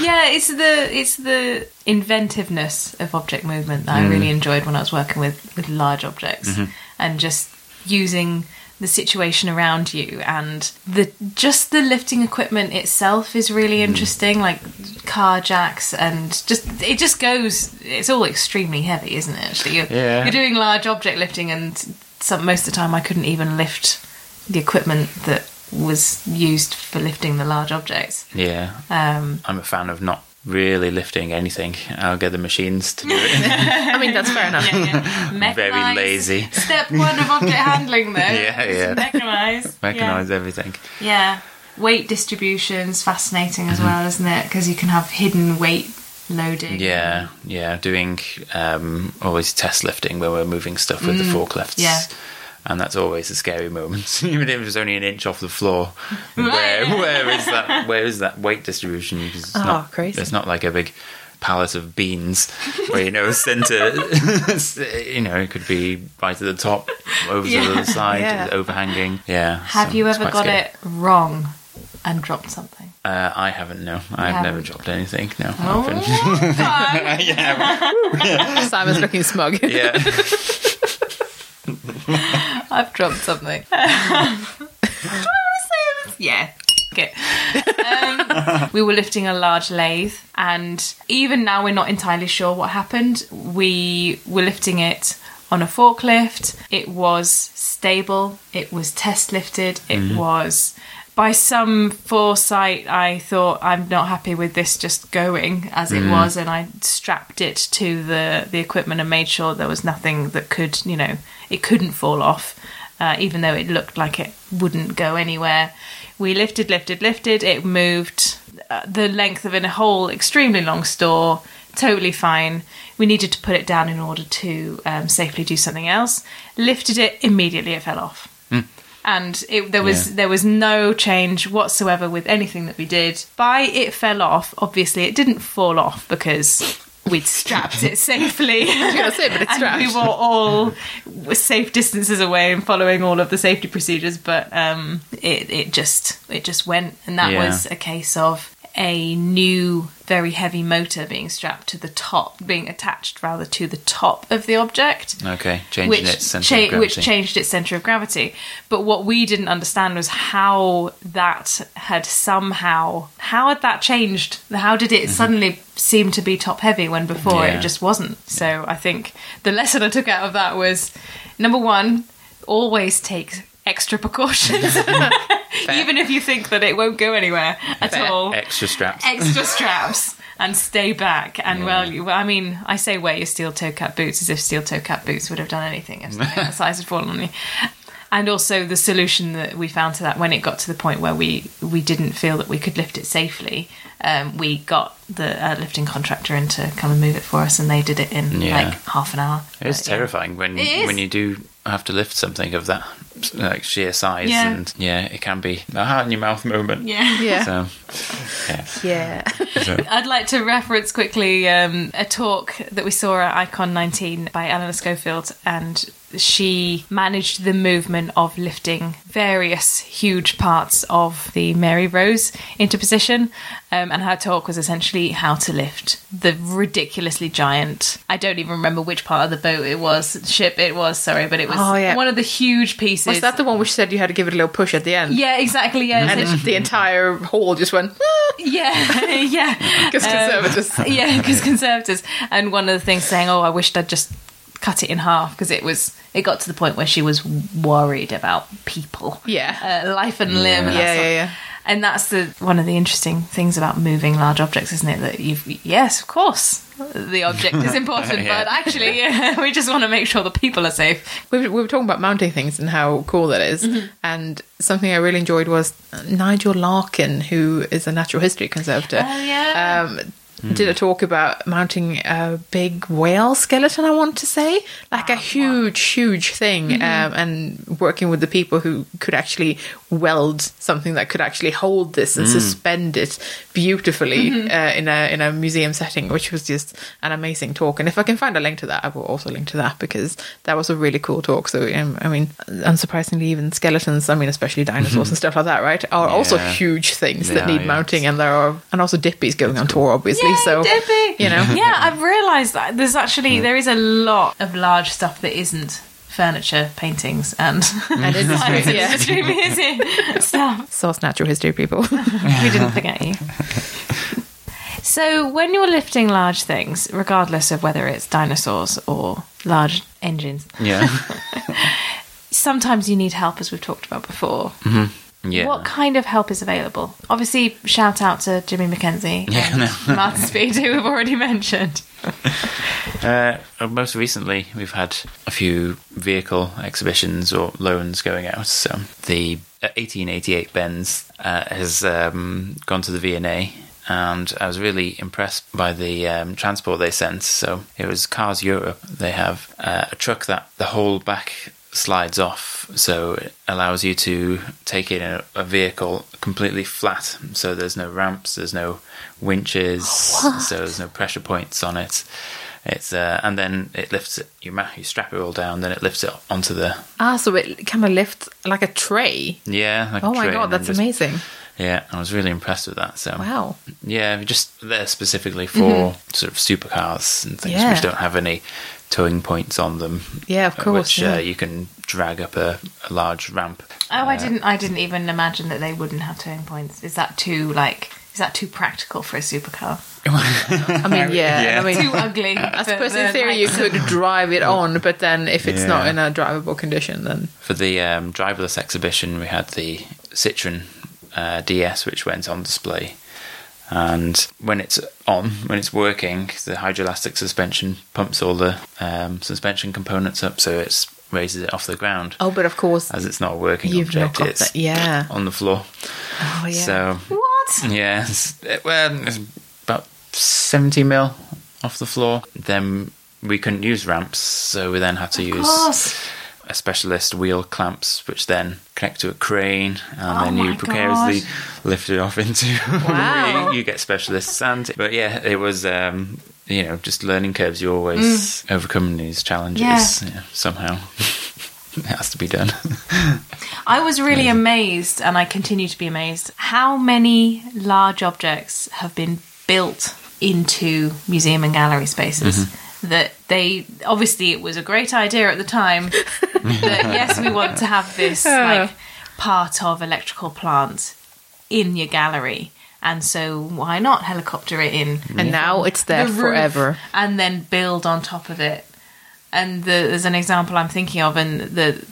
Speaker 2: Yeah, it's the it's the inventiveness of object movement that I
Speaker 3: Mm.
Speaker 2: really enjoyed when I was working with with large objects
Speaker 3: Mm-hmm.
Speaker 2: and just using the situation around you and the just the lifting equipment itself is really
Speaker 3: Mm.
Speaker 2: interesting like car jacks and just it just goes it's all extremely heavy isn't it actually you're,
Speaker 3: Yeah.
Speaker 2: you're doing large object lifting and some most of the time I couldn't even lift the equipment that was used for lifting the large objects
Speaker 3: Yeah.
Speaker 2: um
Speaker 3: I'm a fan of not really lifting anything. I'll get the machines to do it. (laughs)
Speaker 1: I mean, that's fair enough.
Speaker 3: yeah (laughs)
Speaker 2: Very
Speaker 3: lazy.
Speaker 2: Step one of object (laughs) handling, though.
Speaker 3: Yeah, yeah.
Speaker 2: Mechanize.
Speaker 3: Mechanize everything.
Speaker 2: Yeah. yeah. Weight distribution's fascinating
Speaker 3: Mm-hmm.
Speaker 2: as well, isn't it? Because you can have hidden weight loading.
Speaker 3: Yeah, yeah. Doing um, always test lifting where we're moving stuff with the forklifts.
Speaker 2: Mm. yeah.
Speaker 3: And that's always a scary moment, (laughs) even if it's only an inch off the floor. Where, (laughs) (laughs) where is that? Where is that weight distribution? Because it's
Speaker 1: Oh,
Speaker 3: not,
Speaker 1: crazy.
Speaker 3: It's not like a big pallet of beans where you know center. you know, it could be right at the top, over to
Speaker 2: Yeah.
Speaker 3: the side,
Speaker 1: Yeah.
Speaker 3: overhanging. Yeah.
Speaker 2: Have
Speaker 3: so
Speaker 2: you ever got
Speaker 3: scary.
Speaker 2: it wrong and dropped something?
Speaker 3: Uh, I haven't. No, I've never
Speaker 2: haven't?
Speaker 3: dropped anything. No, I
Speaker 2: Oh,
Speaker 3: haven't. yeah,
Speaker 1: Simon's looking smug.
Speaker 3: yeah. (laughs)
Speaker 2: I've dropped something. (laughs) yeah. Okay. Um, (laughs) we were lifting a large lathe, and even now we're not entirely sure what happened. We were lifting it on a forklift. It was stable. It was test lifted. It was. By some foresight, I thought I'm not happy with this just going as it was, and I strapped it to the the equipment and made sure there was nothing that could, you know, it couldn't fall off uh, even though it looked like it wouldn't go anywhere. We lifted, lifted, lifted. It moved uh, the length of a whole extremely long store. Totally fine. We needed to put it down in order to um, safely do something else. Lifted it immediately. It fell off, and it, there was
Speaker 3: Yeah.
Speaker 2: there was no change whatsoever with anything that we did. By it fell off. Obviously, it didn't fall off because we'd strapped it (laughs) safely.
Speaker 1: I was going to say, but it's (laughs)
Speaker 2: and
Speaker 1: strapped.
Speaker 2: we were all safe distances away and following all of the safety procedures but um it, it just it just went and that
Speaker 3: Yeah.
Speaker 2: was a case of a new very heavy motor being strapped to the top being attached rather to the top of the object
Speaker 3: Okay, changing
Speaker 2: which,
Speaker 3: its center
Speaker 2: cha-
Speaker 3: of gravity.
Speaker 2: which changed its center of gravity. But what we didn't understand was how that had somehow how had that changed? How did it suddenly seem to be top heavy when before
Speaker 3: Mm-hmm. Yeah.
Speaker 2: it just wasn't? So I think the lesson I took out of that was number one, always take extra precautions, (laughs) (laughs) even if you think that it won't go anywhere at
Speaker 1: Fair.
Speaker 2: all
Speaker 3: Extra straps.
Speaker 2: extra straps (laughs) and stay back. And well, you, well, I mean, I say wear your steel toe cap boots as if steel toe cap boots would have done anything if something the (laughs) size had fallen on you. And also the solution that we found to that when it got to the point where we we didn't feel that we could lift it safely, um, we got the uh, lifting contractor in to come and move it for us, and they did it in
Speaker 3: Yeah.
Speaker 2: like half an hour.
Speaker 3: It is
Speaker 2: But, yeah.
Speaker 3: terrifying when
Speaker 2: It is.
Speaker 3: when you do have to lift something of that like sheer size,
Speaker 2: Yeah.
Speaker 3: and yeah, it can be a heart in your mouth moment.
Speaker 2: Yeah.
Speaker 1: Yeah.
Speaker 3: So, yeah.
Speaker 1: Yeah.
Speaker 3: So, (laughs)
Speaker 2: I'd like to reference quickly um, a talk that we saw at Icon 19 by Eleanor Schofield, and she managed the movement of lifting various huge parts of the Mary Rose into position. Um, and her talk was essentially how to lift the ridiculously giant. I don't even remember which part of the boat it was, ship it was, sorry, but it was
Speaker 1: Oh, yeah.
Speaker 2: one of the huge pieces.
Speaker 1: Was that the one which said you had to give it a little push at the end?
Speaker 2: Yeah, exactly. Yeah,
Speaker 1: And it, the entire hall just went,
Speaker 2: yeah, (laughs) yeah. (laughs)
Speaker 1: because conservatives. (laughs)
Speaker 2: yeah, because conservatives. And one of the things saying, "Oh, I wished I'd just cut it in half," because it was it got to the point where she was worried about people,
Speaker 1: Yeah.
Speaker 2: uh, life and limb. and that
Speaker 1: Yeah, yeah, yeah.
Speaker 2: And that's the one of the interesting things about moving large objects, isn't it? That you've yes, of course, the object is (laughs) important,
Speaker 3: Yeah.
Speaker 2: but actually, (laughs) we just want to make sure the people are safe.
Speaker 1: We were, we were talking about mounting things and how cool that is.
Speaker 2: Mm-hmm.
Speaker 1: And something I really enjoyed was Nigel Larkin, who is a natural history conservator.
Speaker 2: Oh, yeah.
Speaker 1: Um, did a talk about mounting a big whale skeleton. I want to say like a huge, huge thing, um, and working with the people who could actually weld something that could actually hold this and suspend it beautifully uh, in a in a museum setting, which was just an amazing talk. And if I can find a link to that, I will also link to that because that was a really cool talk. So um, I mean, unsurprisingly, even skeletons, I mean, especially dinosaurs and (laughs) stuff like that, right, are also huge things that need
Speaker 3: yeah.
Speaker 1: mounting, and there are and also Dippy's going on tour, obviously.
Speaker 2: Yay,
Speaker 1: so
Speaker 2: Dippy!
Speaker 1: you know,
Speaker 2: yeah, I've realised that there's actually there is a lot of large stuff that isn't furniture, paintings, and (laughs)
Speaker 1: and (laughs) it's yeah.
Speaker 2: industry museum stuff.
Speaker 1: Source natural history people. (laughs)
Speaker 2: We didn't forget you. So, when you're lifting large things, regardless of whether it's dinosaurs or large engines,
Speaker 3: Yeah.
Speaker 2: sometimes you need help, as we've talked about before. Mm-hmm.
Speaker 3: Yeah.
Speaker 2: What kind of help is available? Obviously, shout out to Jimmy McKenzie (laughs) and (laughs) Martin Speed, who we've already mentioned. (laughs)
Speaker 3: Uh, most recently, we've had a few vehicle exhibitions or loans going out. So the uh, 1888 Benz uh, has um, gone to the V&A, and I was really impressed by the um, transport they sent. So it was Cars Europe. They have uh, a truck that the whole back slides off, so it allows you to take in a, a vehicle completely flat. So there's no ramps, there's no winches, so there's no pressure points on it. It's uh, and then it lifts it. You ma- you strap it all down, then it lifts it onto the
Speaker 1: ah, so it kind of lifts like a tray.
Speaker 3: yeah. Like a
Speaker 1: Oh my god, that's
Speaker 3: just-
Speaker 1: amazing!
Speaker 3: Yeah, I was really impressed with that. So
Speaker 1: Wow.
Speaker 3: yeah, just there specifically for sort of supercars and things
Speaker 1: Yeah.
Speaker 3: which don't have any towing points on them.
Speaker 1: Yeah, of
Speaker 3: uh,
Speaker 1: course,
Speaker 3: Which
Speaker 1: yeah.
Speaker 3: uh, you can drag up a, a large ramp.
Speaker 2: Oh, I didn't. I didn't even imagine that they wouldn't have towing points. Is that too like? Is that too practical for a supercar? (laughs)
Speaker 1: I mean, yeah.
Speaker 3: Yeah.
Speaker 1: I mean,
Speaker 2: Too ugly.
Speaker 1: I suppose in theory you could drive it on, but then if it's not in a drivable condition, then
Speaker 3: For the um, driverless exhibition, we had the Citroen uh, DS, which went on display. And when it's on, when it's working, the hydroelastic suspension pumps all the um, suspension components up, so it raises it off the ground.
Speaker 1: oh, but of course
Speaker 3: As it's not a working object, it's
Speaker 1: that. Yeah.
Speaker 3: on the floor.
Speaker 1: Oh yeah.
Speaker 3: So
Speaker 2: What?
Speaker 3: yeah, it's, it, well, it's about seventy mil off the floor. Then we couldn't use ramps, so we then had to
Speaker 2: Of
Speaker 3: use
Speaker 2: course.
Speaker 3: A specialist wheel clamps, which then connect to a crane, and
Speaker 2: Oh
Speaker 3: then you precariously
Speaker 2: God.
Speaker 3: lift it off into. (laughs)
Speaker 1: Wow.
Speaker 3: you, you get specialists, and but yeah, it was. Um, you know, just learning curves. You always overcome these challenges
Speaker 2: Mm. Yeah.
Speaker 3: yeah, somehow. (laughs) it has to be done.
Speaker 2: I was really amazed, and I continue to be amazed, how many large objects have been built into museum and gallery spaces. That they obviously it was a great idea at the time. that (laughs) yes, we want to have this like part of electrical plant in your gallery, and so why not helicopter it in?
Speaker 1: and now it's there
Speaker 2: the
Speaker 1: forever.
Speaker 2: and then build on top of it. And the, there's an example I'm thinking of, and the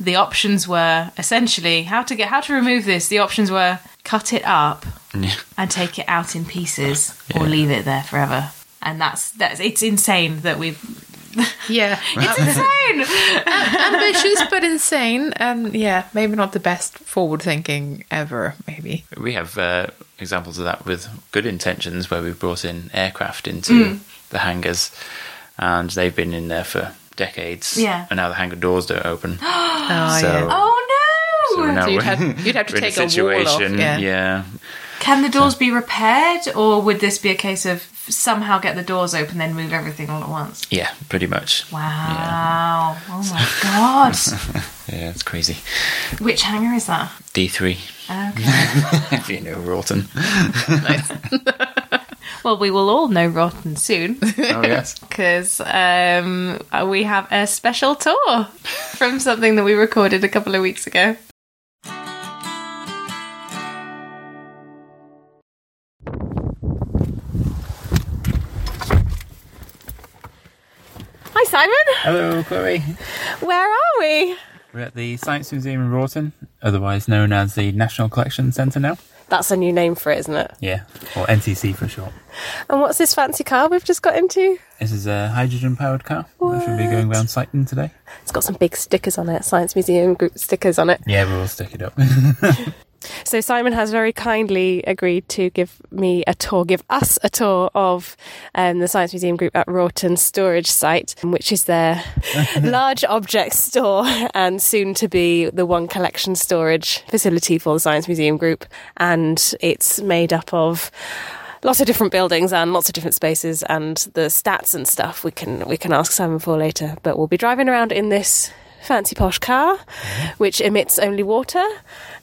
Speaker 2: the options were essentially how to get how to remove this. The options were cut it up
Speaker 3: Yeah.
Speaker 2: and take it out in pieces, or leave it there forever. And that's that's it's insane that we've
Speaker 1: Yeah. (laughs)
Speaker 2: it's insane.
Speaker 1: Ambitious but insane, and yeah, maybe not the best forward thinking ever. Maybe.
Speaker 3: We have uh, examples of that with good intentions where we've brought in aircraft into
Speaker 2: Mm.
Speaker 3: the hangars and they've been in there for decades.
Speaker 2: Yeah.
Speaker 3: And now the hangar doors don't open. (gasps)
Speaker 1: Oh
Speaker 3: So-
Speaker 1: yeah.
Speaker 2: oh no!
Speaker 3: now
Speaker 1: So you'd have- (laughs) you'd have to
Speaker 3: we're in
Speaker 1: take a wall off, yeah.
Speaker 3: yeah.
Speaker 2: Can the doors be repaired, or would this be a case of somehow get the doors open, then move everything all at once?
Speaker 3: Yeah, pretty much.
Speaker 2: Wow! Oh my god! (laughs)
Speaker 3: Yeah, it's crazy.
Speaker 2: Which hangar is that?
Speaker 3: D3,
Speaker 2: Okay. (laughs)
Speaker 3: if you know Wroughton. (laughs)
Speaker 2: Well, we will all know Wroughton soon
Speaker 3: oh, yes.
Speaker 2: because um, we have a special tour from something that we recorded a couple of weeks ago. Hi, Simon.
Speaker 4: Hello, Kloe.
Speaker 2: Where are we?
Speaker 4: We're at the Science Museum in Wroughton, otherwise known as the National Collection Centre now.
Speaker 5: That's a new name for it, isn't it?
Speaker 4: Yeah, or NTC for short.
Speaker 5: And what's this fancy car we've just got into?
Speaker 4: This is a hydrogen powered car, which should be going around Cyton today.
Speaker 5: It's got some big stickers on it, Science Museum group stickers on it.
Speaker 4: Yeah, we'll stick it up. (laughs)
Speaker 2: So Simon has very kindly agreed to give me a tour, give us a tour of um, the Science Museum Group at Wroughton storage site, which is their (laughs) large object store and soon to be the one collection storage facility for the Science Museum Group. And it's made up of lots of different buildings and lots of different spaces and the stats and stuff we can we can ask Simon for later. But we'll be driving around in this fancy posh car, which emits only water,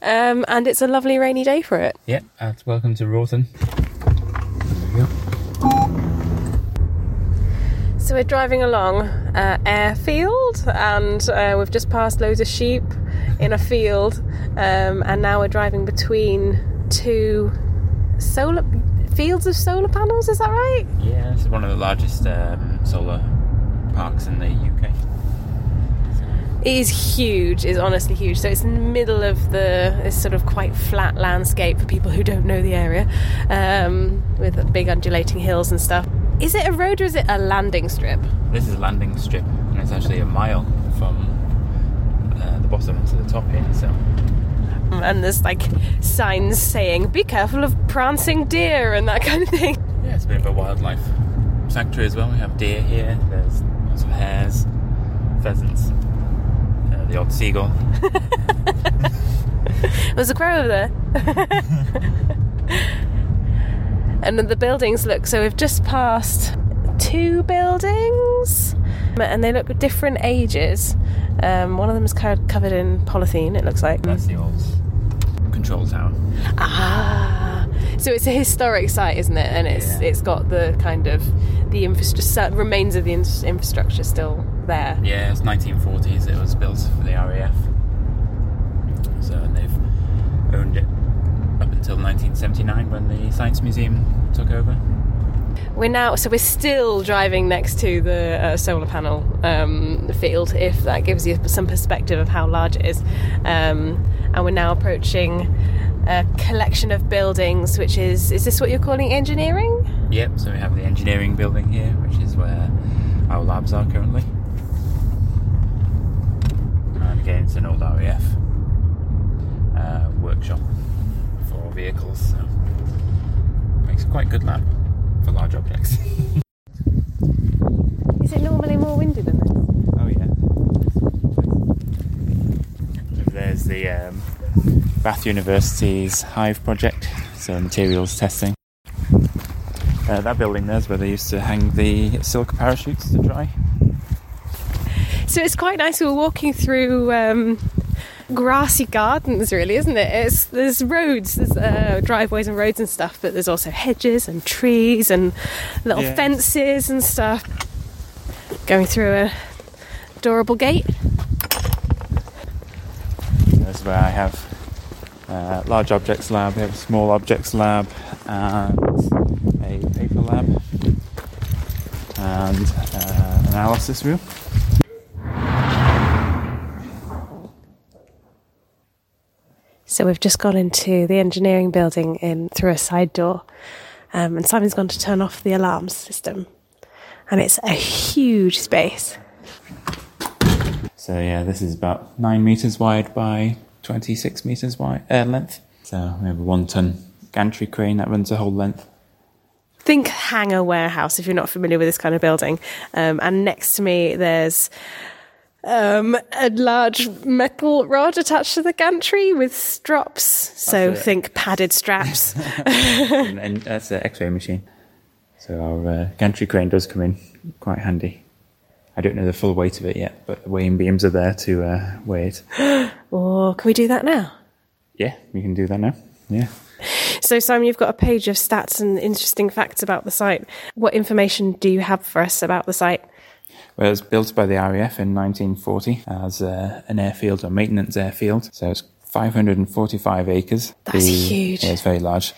Speaker 2: um, and it's a lovely rainy day for it.
Speaker 3: Yep, and welcome to Wroughton. There we go.
Speaker 2: So we're driving along uh, airfield, and uh, we've just passed loads of sheep in a field, um, and now we're driving between two solar fields of solar panels. Is that right?
Speaker 3: Yeah, this is one of the largest um, solar parks in the UK.
Speaker 2: It is huge. It's honestly huge. So it's in the middle of the this sort of quite flat landscape for people who don't know the area, um, with big undulating hills and stuff. Is it a road or is it a landing strip?
Speaker 3: This is a landing strip, and it's actually a mile from uh, the bottom to the top here. So
Speaker 2: And there's like signs saying "Be careful of prancing deer" and that kind of thing.
Speaker 3: yeah, it's a bit of a wildlife sanctuary as well. We have deer here. There's lots of hares, pheasants, the odd seagull. (laughs)
Speaker 2: There's a crow over there. (laughs) and then the buildings look so we've just passed two buildings and they look different ages. Um, one of them is covered in polythene, it looks like.
Speaker 3: That's the old control tower.
Speaker 2: Ah, so it's a historic site, isn't it? And it's
Speaker 3: Yeah.
Speaker 2: it's got the kind of the infrastructure remains of the infrastructure still there.
Speaker 3: Yeah, it's 1940s. It was built for the RAF. So and they've owned it up until 1979 when the Science Museum took over.
Speaker 2: We're now so we're still driving next to the uh, solar panel um, field, if that gives you some perspective of how large it is. Um, and we're now approaching a collection of buildings, which is is this what you're calling engineering?
Speaker 3: Yep. So we have the engineering building here, which is where our labs are currently. And again, it's an old RAF uh, workshop for vehicles. So makes a quite good lab for large objects. (laughs)
Speaker 2: Is it normally more windy than this?
Speaker 3: Oh yeah. There's the um, Bath University's Hive project, so materials testing. Uh, that building there's where they used to hang the silk parachutes to dry.
Speaker 2: So it's quite nice. We're walking through um, grassy gardens, really, isn't it? It's, there's roads, there's uh, driveways and roads and stuff, but there's also hedges and trees and little
Speaker 3: Yeah.
Speaker 2: fences and stuff. Going through a adorable gate.
Speaker 3: This is where I have uh, large objects lab, we have a small objects lab, and a paper lab, and uh, analysis room.
Speaker 2: So we've just gone into the engineering building in through a side door, um, and Simon's gone to turn off the alarm system, and it's a huge space.
Speaker 3: So yeah, this is about nine meters wide by 26 meters wide uh, length. So we have a one-ton gantry crane that runs the whole length.
Speaker 2: think hangar warehouse if you're not familiar with this kind of building. Um, and next to me, there's um, a large metal rod attached to the gantry with straps. So think padded straps. (laughs)
Speaker 3: and, and that's an X-ray machine. So our uh, gantry crane does come in quite handy. I don't know the full weight of it yet, but the weighing beams are there to uh, weigh it. (gasps)
Speaker 2: or can we do that now?
Speaker 3: Yeah, we can do that now. Yeah.
Speaker 2: So, Simon, you've got a page of stats and interesting facts about the site. What information do you have for us about the site?
Speaker 3: It was built by the RAF in 1940 as uh, an airfield or maintenance airfield. So it's 545 acres.
Speaker 2: That's huge.
Speaker 3: Yeah, it's very large.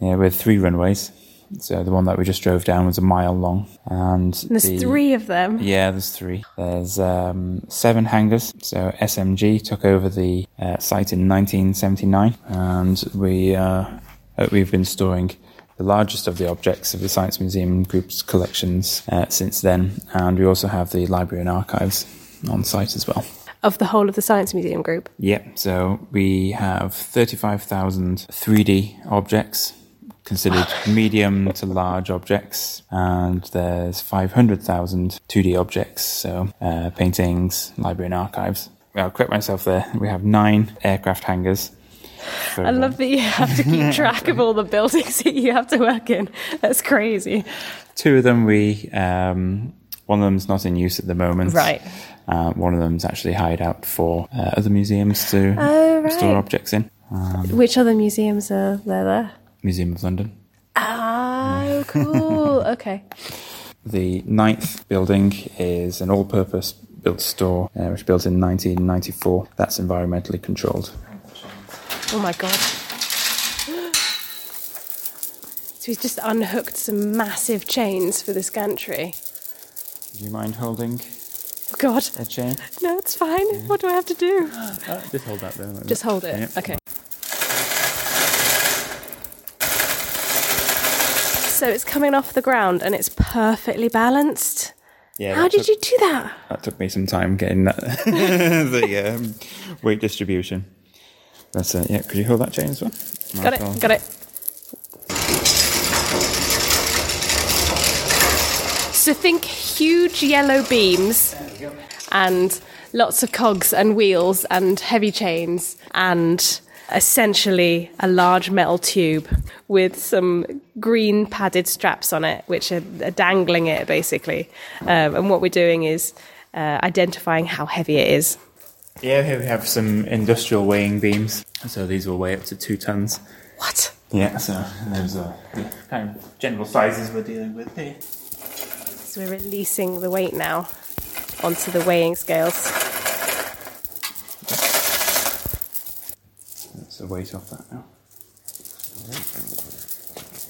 Speaker 3: Yeah, with three runways. So the one that we just drove down was a mile long, and
Speaker 2: And there's
Speaker 3: the-
Speaker 2: three of them.
Speaker 3: Yeah, there's three. There's um, seven hangars. So SMG took over the uh, site in 1979, and we uh, uh, we've been storing the largest of the objects of the Science Museum Group's collections uh, since then, and we also have the library and archives on site as well.
Speaker 2: of the whole of the Science Museum group?
Speaker 3: Yep. So we have 35,000 3D objects considered (gasps) medium to large objects, and there's 500,000 2D objects, so uh, paintings, library, and archives. I'll correct myself there. We have nine aircraft hangars.
Speaker 2: I love that you have to keep (laughs) track of all the buildings that you have to work in. That's crazy.
Speaker 3: Two of them we um, one of them's not in use at the moment.
Speaker 2: Right.
Speaker 3: Uh, one of them's actually hired out for uh, other museums to
Speaker 2: Oh, right.
Speaker 3: store objects in.
Speaker 2: Which other museums are there? there?
Speaker 3: Museum of London.
Speaker 2: Oh, cool. (laughs) okay.
Speaker 3: The ninth building is an all-purpose built store, uh, which was built in 1994. That's environmentally controlled.
Speaker 2: Oh my god. (gasps) So he's just unhooked some massive chains for this gantry.
Speaker 3: Do you mind holding
Speaker 2: Oh god.
Speaker 3: a chain?
Speaker 2: No, it's fine. What do I have to do? (gasps)
Speaker 3: Just hold that there. like
Speaker 2: Just
Speaker 3: that.
Speaker 2: hold it.
Speaker 3: Yeah.
Speaker 2: Okay. So it's coming off the ground and it's perfectly balanced.
Speaker 3: Yeah,
Speaker 2: How did
Speaker 3: took-
Speaker 2: you do that?
Speaker 3: That took me some time getting that (laughs) the um, weight distribution. That's it. yeah. Could you hold that chain as well?
Speaker 2: Got it. Got it. So think huge yellow beams and lots of cogs and wheels and heavy chains and essentially a large metal tube with some green padded straps on it, which are, are dangling it basically. Um, and what we're doing is uh, identifying how heavy it is.
Speaker 3: Yeah, here we have some industrial weighing beams. So these will weigh up to two tons.
Speaker 2: What?
Speaker 3: Yeah, so those are the kind of general sizes we're dealing with here.
Speaker 2: So we're releasing the weight now onto the weighing scales.
Speaker 3: That's the weight off that now.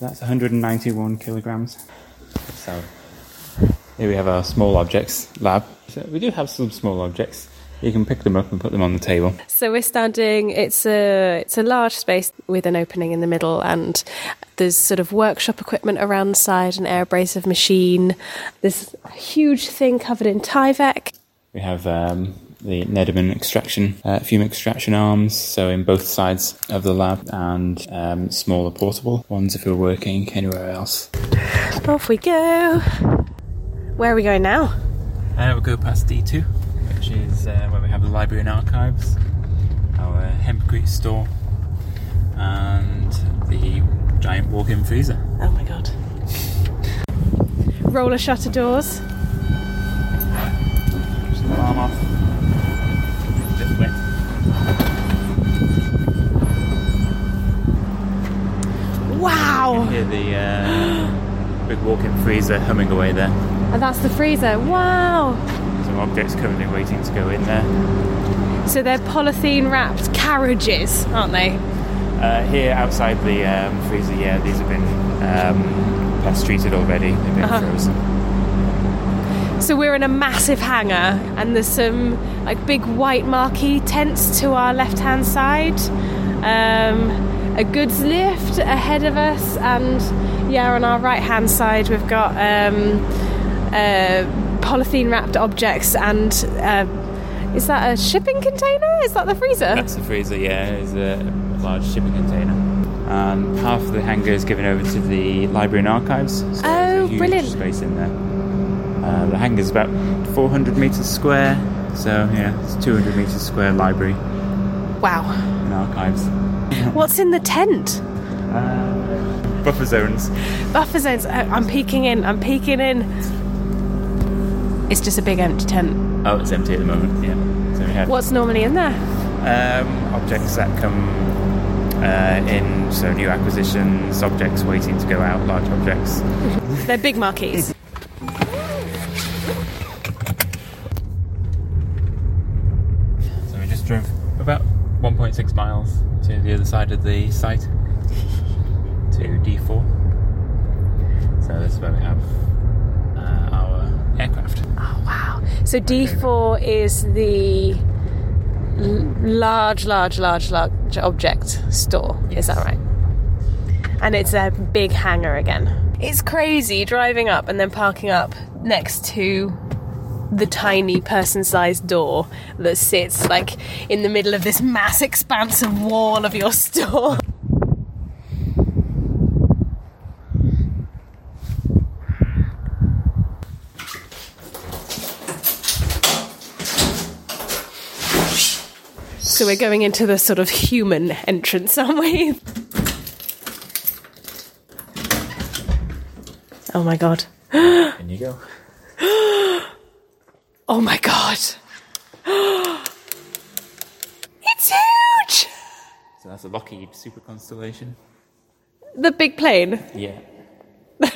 Speaker 3: That's 191 kilograms. So here we have our small objects lab. So we do have some small objects. You can pick them up and put them on the table.
Speaker 2: So we're standing. It's a it's a large space with an opening in the middle, and there's sort of workshop equipment around the side, an air abrasive machine. this huge thing covered in Tyvek.
Speaker 3: We have um, the Nederman extraction, uh, fume extraction arms, so in both sides of the lab, and um, smaller portable ones if we're working anywhere else.
Speaker 2: Off we go. Where are we going now?
Speaker 3: Uh, we'll go past D2, which is uh, where we have the library and archives, our hempcrete store, and the giant walk-in freezer.
Speaker 2: Oh my god. Roller shutter doors.
Speaker 3: Just the alarm off. Just wet.
Speaker 2: Wow.
Speaker 3: Hear the uh, (gasps) big walk-in freezer humming away there.
Speaker 2: And that's the freezer. Wow.
Speaker 3: Objects currently waiting to go in there.
Speaker 2: So they're polythene wrapped carriages, aren't they?
Speaker 3: Uh, here outside the um, freezer, yeah, these have been um, pest treated already. They've been
Speaker 2: Uh-huh.
Speaker 3: frozen.
Speaker 2: So we're in a massive hangar, and there's some like big white marquee tents to our left-hand side. Um, a goods lift ahead of us, and yeah, on our right-hand side we've got um, uh, polythene wrapped objects, and uh, is that a shipping container? Is that the freezer?
Speaker 3: That's the freezer, yeah, It's a large shipping container. And half of the hangar is given over to the library and archives. So
Speaker 2: Oh, brilliant.
Speaker 3: space in there. Uh, the hangar is about 400 metres square, so yeah, it's 200 metres square library
Speaker 2: Wow.
Speaker 3: and archives. (laughs)
Speaker 2: What's in the tent?
Speaker 3: Uh, buffer zones.
Speaker 2: Buffer zones. Oh, I'm peeking in. I'm peeking in. It's just a big empty tent.
Speaker 3: Oh, it's empty at the moment, yeah. So we have
Speaker 2: What's normally in there?
Speaker 3: um, objects that come uh, in, so new acquisitions, objects waiting to go out, large objects. (laughs)
Speaker 2: They're big marquees.
Speaker 3: So we just drove about 1.6 miles to the other side of the site to D4. So this is where we have uh, our aircraft.
Speaker 2: Oh, wow. So D4 is the large, large, large, large object store. Is that right? And it's a big hangar again. It's crazy driving up and then parking up next to the tiny person-sized door that sits like in the middle of this mass expansive wall of your (laughs) store. So we're going into the sort of human entrance, aren't we? Oh my god.
Speaker 3: In you go. (gasps)
Speaker 2: Oh my god. (gasps) it's huge!
Speaker 3: So that's a Lockheed Super Constellation.
Speaker 2: The big plane. (laughs)
Speaker 3: Yeah.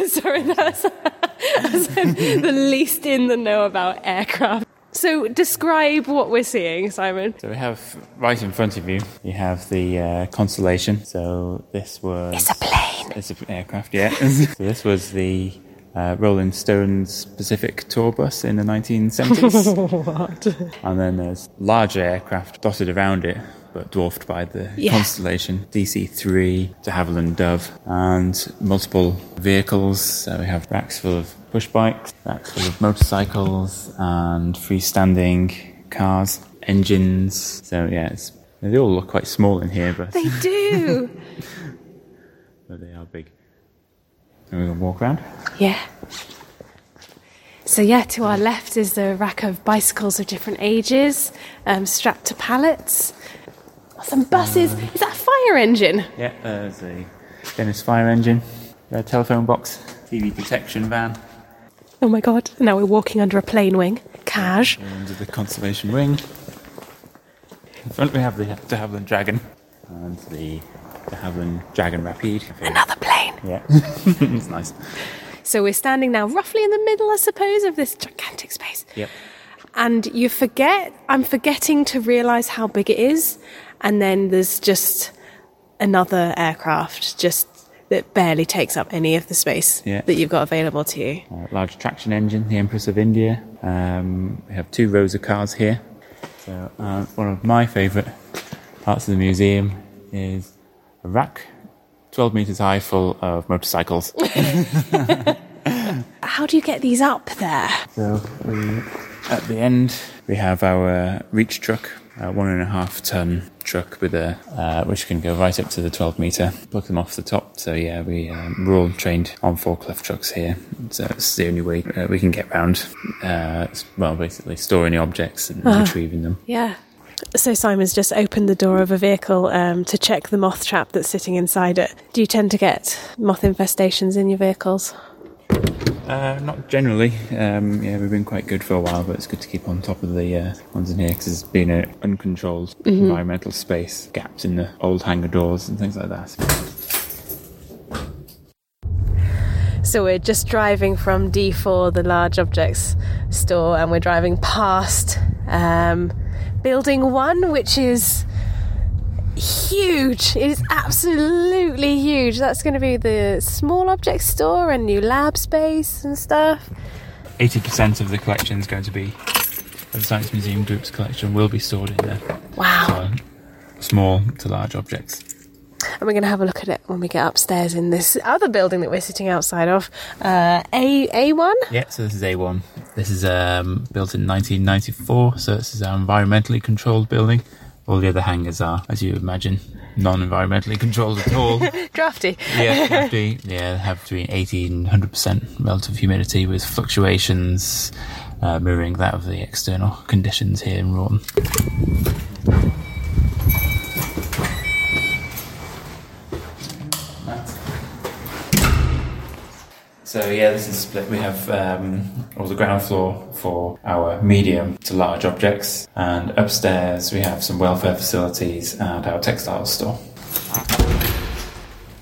Speaker 2: Sorry, that's, (laughs) that's the least in the know about aircraft. So describe what we're seeing, Simon.
Speaker 3: So we have right in front of you, you have the uh, Constellation. So this was.
Speaker 2: It's a plane.
Speaker 3: It's an aircraft, yeah. (laughs) so this was the uh, Rolling Stones Pacific tour bus in the 1970s. (laughs)
Speaker 2: what?
Speaker 3: and then there's larger aircraft dotted around it, but dwarfed by the
Speaker 2: Yeah.
Speaker 3: Constellation, DC-3, de Havilland Dove, and multiple vehicles. So we have racks full of push bikes, racks full of motorcycles, and freestanding cars, engines. So yeah, it's, they all look quite small in here, but,
Speaker 2: They do. (laughs)
Speaker 3: but they are big. And we're going to walk around.
Speaker 2: yeah. So yeah, to our left is the rack of bicycles of different ages, um, strapped to pallets. Some buses. Is that a fire engine?
Speaker 3: Yeah, there's a Dennis fire engine, a telephone box, TV detection van,
Speaker 2: Oh my god! Now we're walking under a plane wing. Cash.
Speaker 3: under the conservation wing. In front we have the de Havilland Dragon and the de Havilland Dragon Rapide.
Speaker 2: Another plane.
Speaker 3: Yeah, (laughs) it's nice.
Speaker 2: So we're standing now roughly in the middle, I suppose, of this gigantic space.
Speaker 3: Yep.
Speaker 2: And you forget, I'm forgetting to realise how big it is. And then there's just another aircraft just that barely takes up any of the space
Speaker 3: Yeah.
Speaker 2: that you've got available to you.
Speaker 3: Uh, large traction engine, the Empress of India. Um, we have two rows of cars here. So uh, one of my favourite parts of the museum is a rack, 12 metres high, full of motorcycles. (laughs) (laughs)
Speaker 2: How do you get these up there?
Speaker 3: So we, at the end, we have our reach truck, a one and a half ton truck with a uh, which can go right up to the 12 meter. Plug them off the top. So yeah, we um, we're all trained on forklift trucks here. So it's the only way uh, we can get around. Uh, well, basically storing the objects and retrieving them.
Speaker 2: Yeah. So Simon's just opened the door of a vehicle um, to check the moth trap that's sitting inside it. Do you tend to get moth infestations in your vehicles?
Speaker 3: Uh, not generally. Um, yeah, we've been quite good for a while, but it's good to keep on top of the uh, ones in here because it's been an uncontrolled environmental space, gaps in the old hangar doors and things like that.
Speaker 2: So we're just driving from D4, the large objects store, and we're driving past um, building one, which is huge. It is absolutely huge. That's going to be the small object store and new lab space and stuff.
Speaker 3: 80% of the collection is going to be, the Science Museum Group's collection will be stored in there.
Speaker 2: Wow.
Speaker 3: So, small to large objects.
Speaker 2: And we're going to have a look at it when we get upstairs in this other building that we're sitting outside of. Uh, A A1.
Speaker 3: Yeah, so this is A1. This is um, built in 1994, so this is our environmentally controlled building. All the other hangars are, as you imagine, non-environmentally controlled at all. (laughs)
Speaker 2: Drafty.
Speaker 3: yeah, drafty. yeah, have between 80 and 100% relative humidity with fluctuations uh, mirroring that of the external conditions here in Wroughton. So yeah, this is split. We have um, all the ground floor for our medium to large objects, and upstairs we have some welfare facilities and our textile store.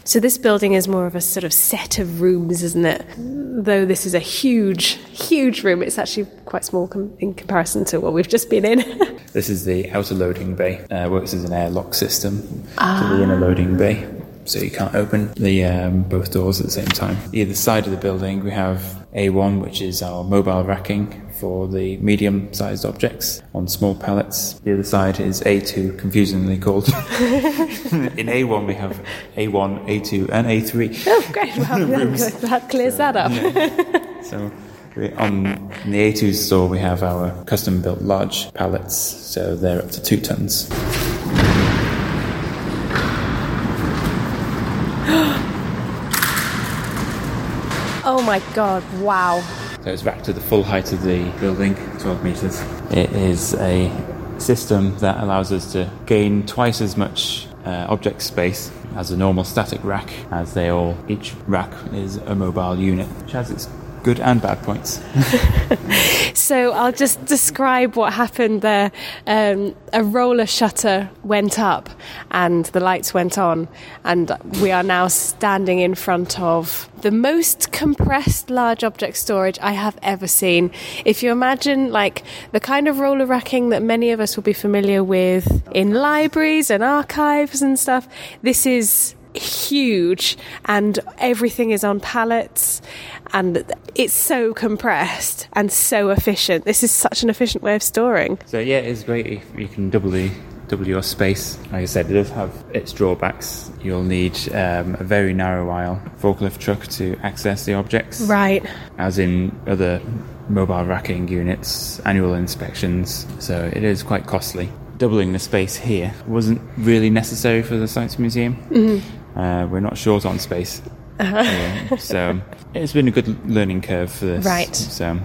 Speaker 2: So this building is more of a sort of set of rooms, isn't it? Though this is a huge, huge room, it's actually quite small com- in comparison to what we've just been in. (laughs)
Speaker 3: This is the outer loading bay. Uh, works as an airlock system to the inner loading bay, so you can't open the um, both doors at the same time. Either side of the building, we have A1, which is our mobile racking for the medium-sized objects on small pallets. The other side is A2, confusingly called. (laughs) In A1, we have A1, A2, and A3.
Speaker 2: oh, great! Well, (laughs) that, that clears that up.
Speaker 3: So We, on in the A2 store, we have our custom built large pallets, so they're up to two tons.
Speaker 2: Oh my god, wow.
Speaker 3: So it's back to the full height of the building, 12 metres. It is a system that allows us to gain twice as much uh, object space as a normal static rack, as they all, each rack is a mobile unit, which has its good and bad points. (laughs)
Speaker 2: So I'll just describe what happened there. Um, a roller shutter went up and the lights went on, and we are now standing in front of the most compressed large object storage I have ever seen. If you imagine, like, the kind of roller racking that many of us will be familiar with in libraries and archives and stuff, this is huge and everything is on pallets and it's so compressed and so efficient. This is such an efficient way of storing.
Speaker 3: So yeah, it's great if you can double the double your space. Like I said, it does have its drawbacks. You'll need um, a very narrow aisle forklift truck to access the objects.
Speaker 2: Right.
Speaker 3: As in other mobile racking units, annual inspections. So it is quite costly. Doubling the space here wasn't really necessary for the Science Museum. Uh, we're not short on space. Uh, so it's been a good learning curve for this.
Speaker 2: Right.
Speaker 3: So,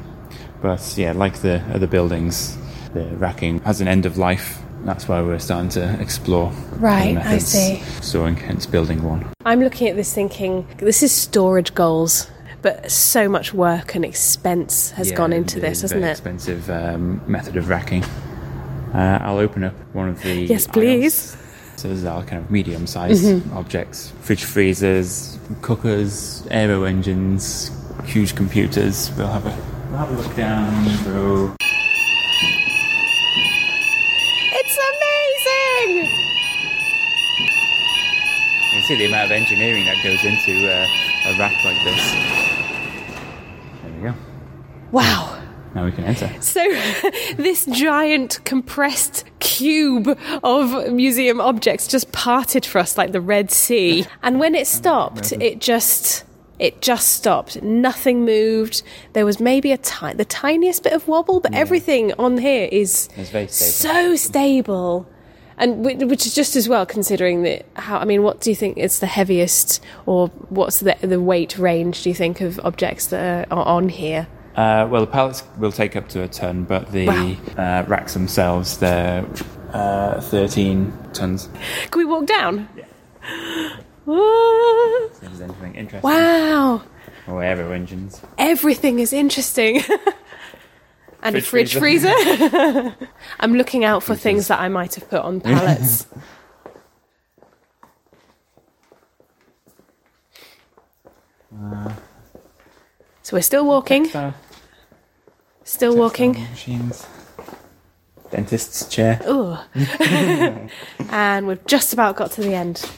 Speaker 3: but yeah, like the other buildings, the racking has an end of life. That's why we're starting to explore
Speaker 2: Right, I see.
Speaker 3: storing, hence building one.
Speaker 2: I'm looking at this thinking this is storage goals, but so much work and expense has
Speaker 3: Yeah,
Speaker 2: gone into this, hasn't
Speaker 3: very
Speaker 2: it?
Speaker 3: Expensive um, method of racking. Uh, I'll open up one of the.
Speaker 2: Yes, please.
Speaker 3: aisles. So these are kind of medium-sized
Speaker 2: Mm-hmm.
Speaker 3: objects: fridge freezers, cookers, aero engines, huge computers. We'll have a we'll have a look down through.
Speaker 2: It's amazing!
Speaker 3: You can see the amount of engineering that goes into uh, a rack like this. There we go.
Speaker 2: Wow.
Speaker 3: Now we can enter.
Speaker 2: So, (laughs) this giant compressed cube of museum objects just parted for us like the Red Sea. (laughs) And when it stopped, it just. It just stopped. Nothing moved. There was maybe a ti- the tiniest bit of wobble, but everything on here is
Speaker 3: stable.
Speaker 2: so stable, and which is just as well considering that. How I mean, what do you think is the heaviest, or what's the the weight range? Do you think of objects that are on here?
Speaker 3: Uh, well, the pallets will take up to a ton, but the
Speaker 2: Wow.
Speaker 3: uh, racks themselves, they're uh, 13 tons.
Speaker 2: Can we walk down?
Speaker 3: Yeah. (gasps) There's anything interesting.
Speaker 2: Wow,
Speaker 3: Or aero engines.
Speaker 2: everything is interesting. (laughs) and a
Speaker 3: Fridge
Speaker 2: fridge freezer. (laughs) I'm looking out for things that I might have put on pallets. (laughs) so we're still walking, still walking.
Speaker 3: machines. Dentist's chair.
Speaker 2: Ooh. (laughs) and we've just about got to the end.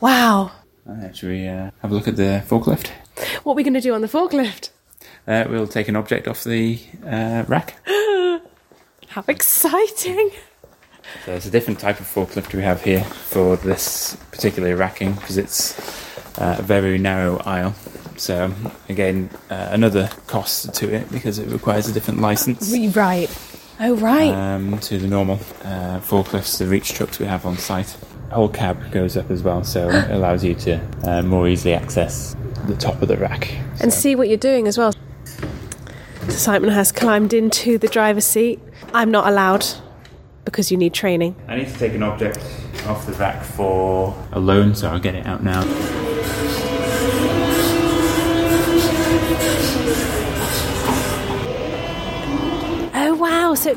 Speaker 2: Wow.
Speaker 3: Uh, should we uh, have a look at the forklift?
Speaker 2: What are we going to do on the forklift?
Speaker 3: Uh, we'll take an object off the uh, rack. (gasps)
Speaker 2: How exciting!
Speaker 3: So there's a different type of forklift we have here for this particular racking because it's uh, a very narrow aisle. So again, uh, another cost to it because it requires a different license
Speaker 2: Right. Oh, right.
Speaker 3: um, to the normal uh, forklifts, the reach trucks we have on site. The whole cab goes up as well, so it allows you to uh, more easily access the top of the rack.
Speaker 2: and see what you're doing as well. So Simon has climbed into the driver's seat. I'm not allowed because you need training.
Speaker 3: I need to take an object off the rack for a loan, so I'll get it out now.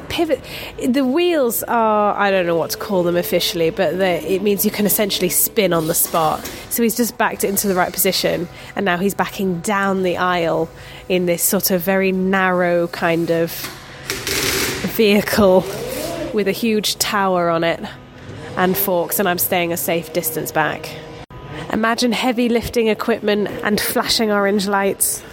Speaker 2: Pivot. The wheels are I don't know what to call them officially, but it means you can essentially spin on the spot. So he's just backed it into the right position, and now he's backing down the aisle in this sort of very narrow kind of vehicle with a huge tower on it and forks, and I'm staying a safe distance back. Imagine heavy lifting equipment and flashing orange lights.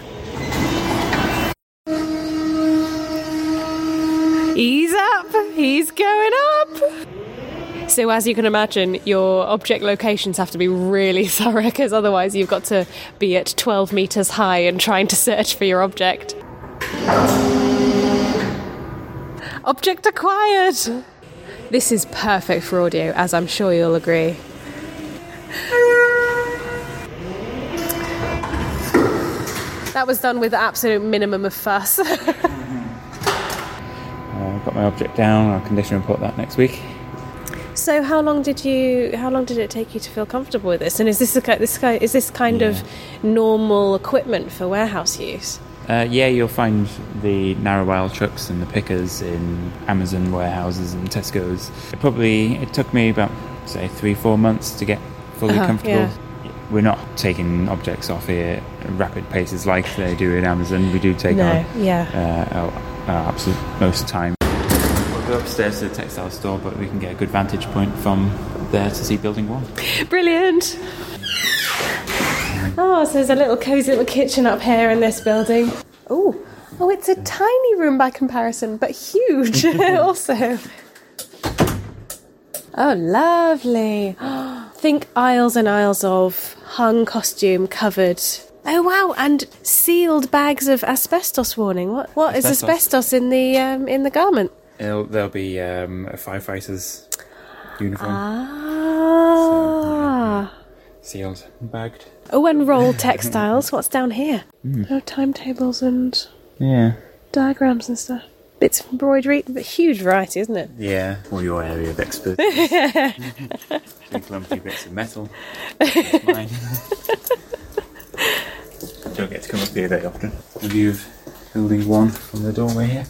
Speaker 2: He's up! He's going up! So, as you can imagine, your object locations have to be really (laughs) thorough because otherwise you've got to be at 12 metres high and trying to search for your object. Object acquired! This is perfect for audio, as I'm sure you'll agree. That was done with absolute minimum of fuss. (laughs)
Speaker 3: Got my object down. I'll condition report that next week.
Speaker 2: so, how long did you? How long did it take you to feel comfortable with this? And is this a, this is this kind of normal equipment for warehouse use?
Speaker 3: Uh, yeah, you'll find the narrow aisle trucks and the pickers in Amazon warehouses and Tesco's. It probably it took me about say three four months to get fully
Speaker 2: Uh-huh,
Speaker 3: comfortable.
Speaker 2: yeah.
Speaker 3: We're not taking objects off here at rapid paces like they do in Amazon. We do take
Speaker 2: No,
Speaker 3: our,
Speaker 2: yeah.
Speaker 3: uh, our, our absolute most of the time. Go upstairs to the textile store, but we can get a good vantage point from there to see building one.
Speaker 2: Brilliant. Oh, so there's a little cozy little kitchen up here in this building. Oh, oh, it's a tiny room by comparison, but huge (laughs) (laughs) also. Oh, lovely. (gasps) Think aisles and aisles of hung costume covered. Oh wow! And sealed bags of asbestos warning. What? What is
Speaker 3: Asbestos.
Speaker 2: asbestos in the um, in the garment?
Speaker 3: It'll, there'll be um, a firefighter's uniform,
Speaker 2: Ah.
Speaker 3: sealed, and bagged.
Speaker 2: Oh, and roll textiles. What's down here? Oh, timetables and
Speaker 3: Yeah.
Speaker 2: diagrams and stuff. Bits of embroidery, but huge variety, isn't it?
Speaker 3: Yeah, or your area of expertise. (laughs) Big lumpy bits of metal. That's (laughs) mine. Don't get to come up here very often. A view of building one from the doorway here.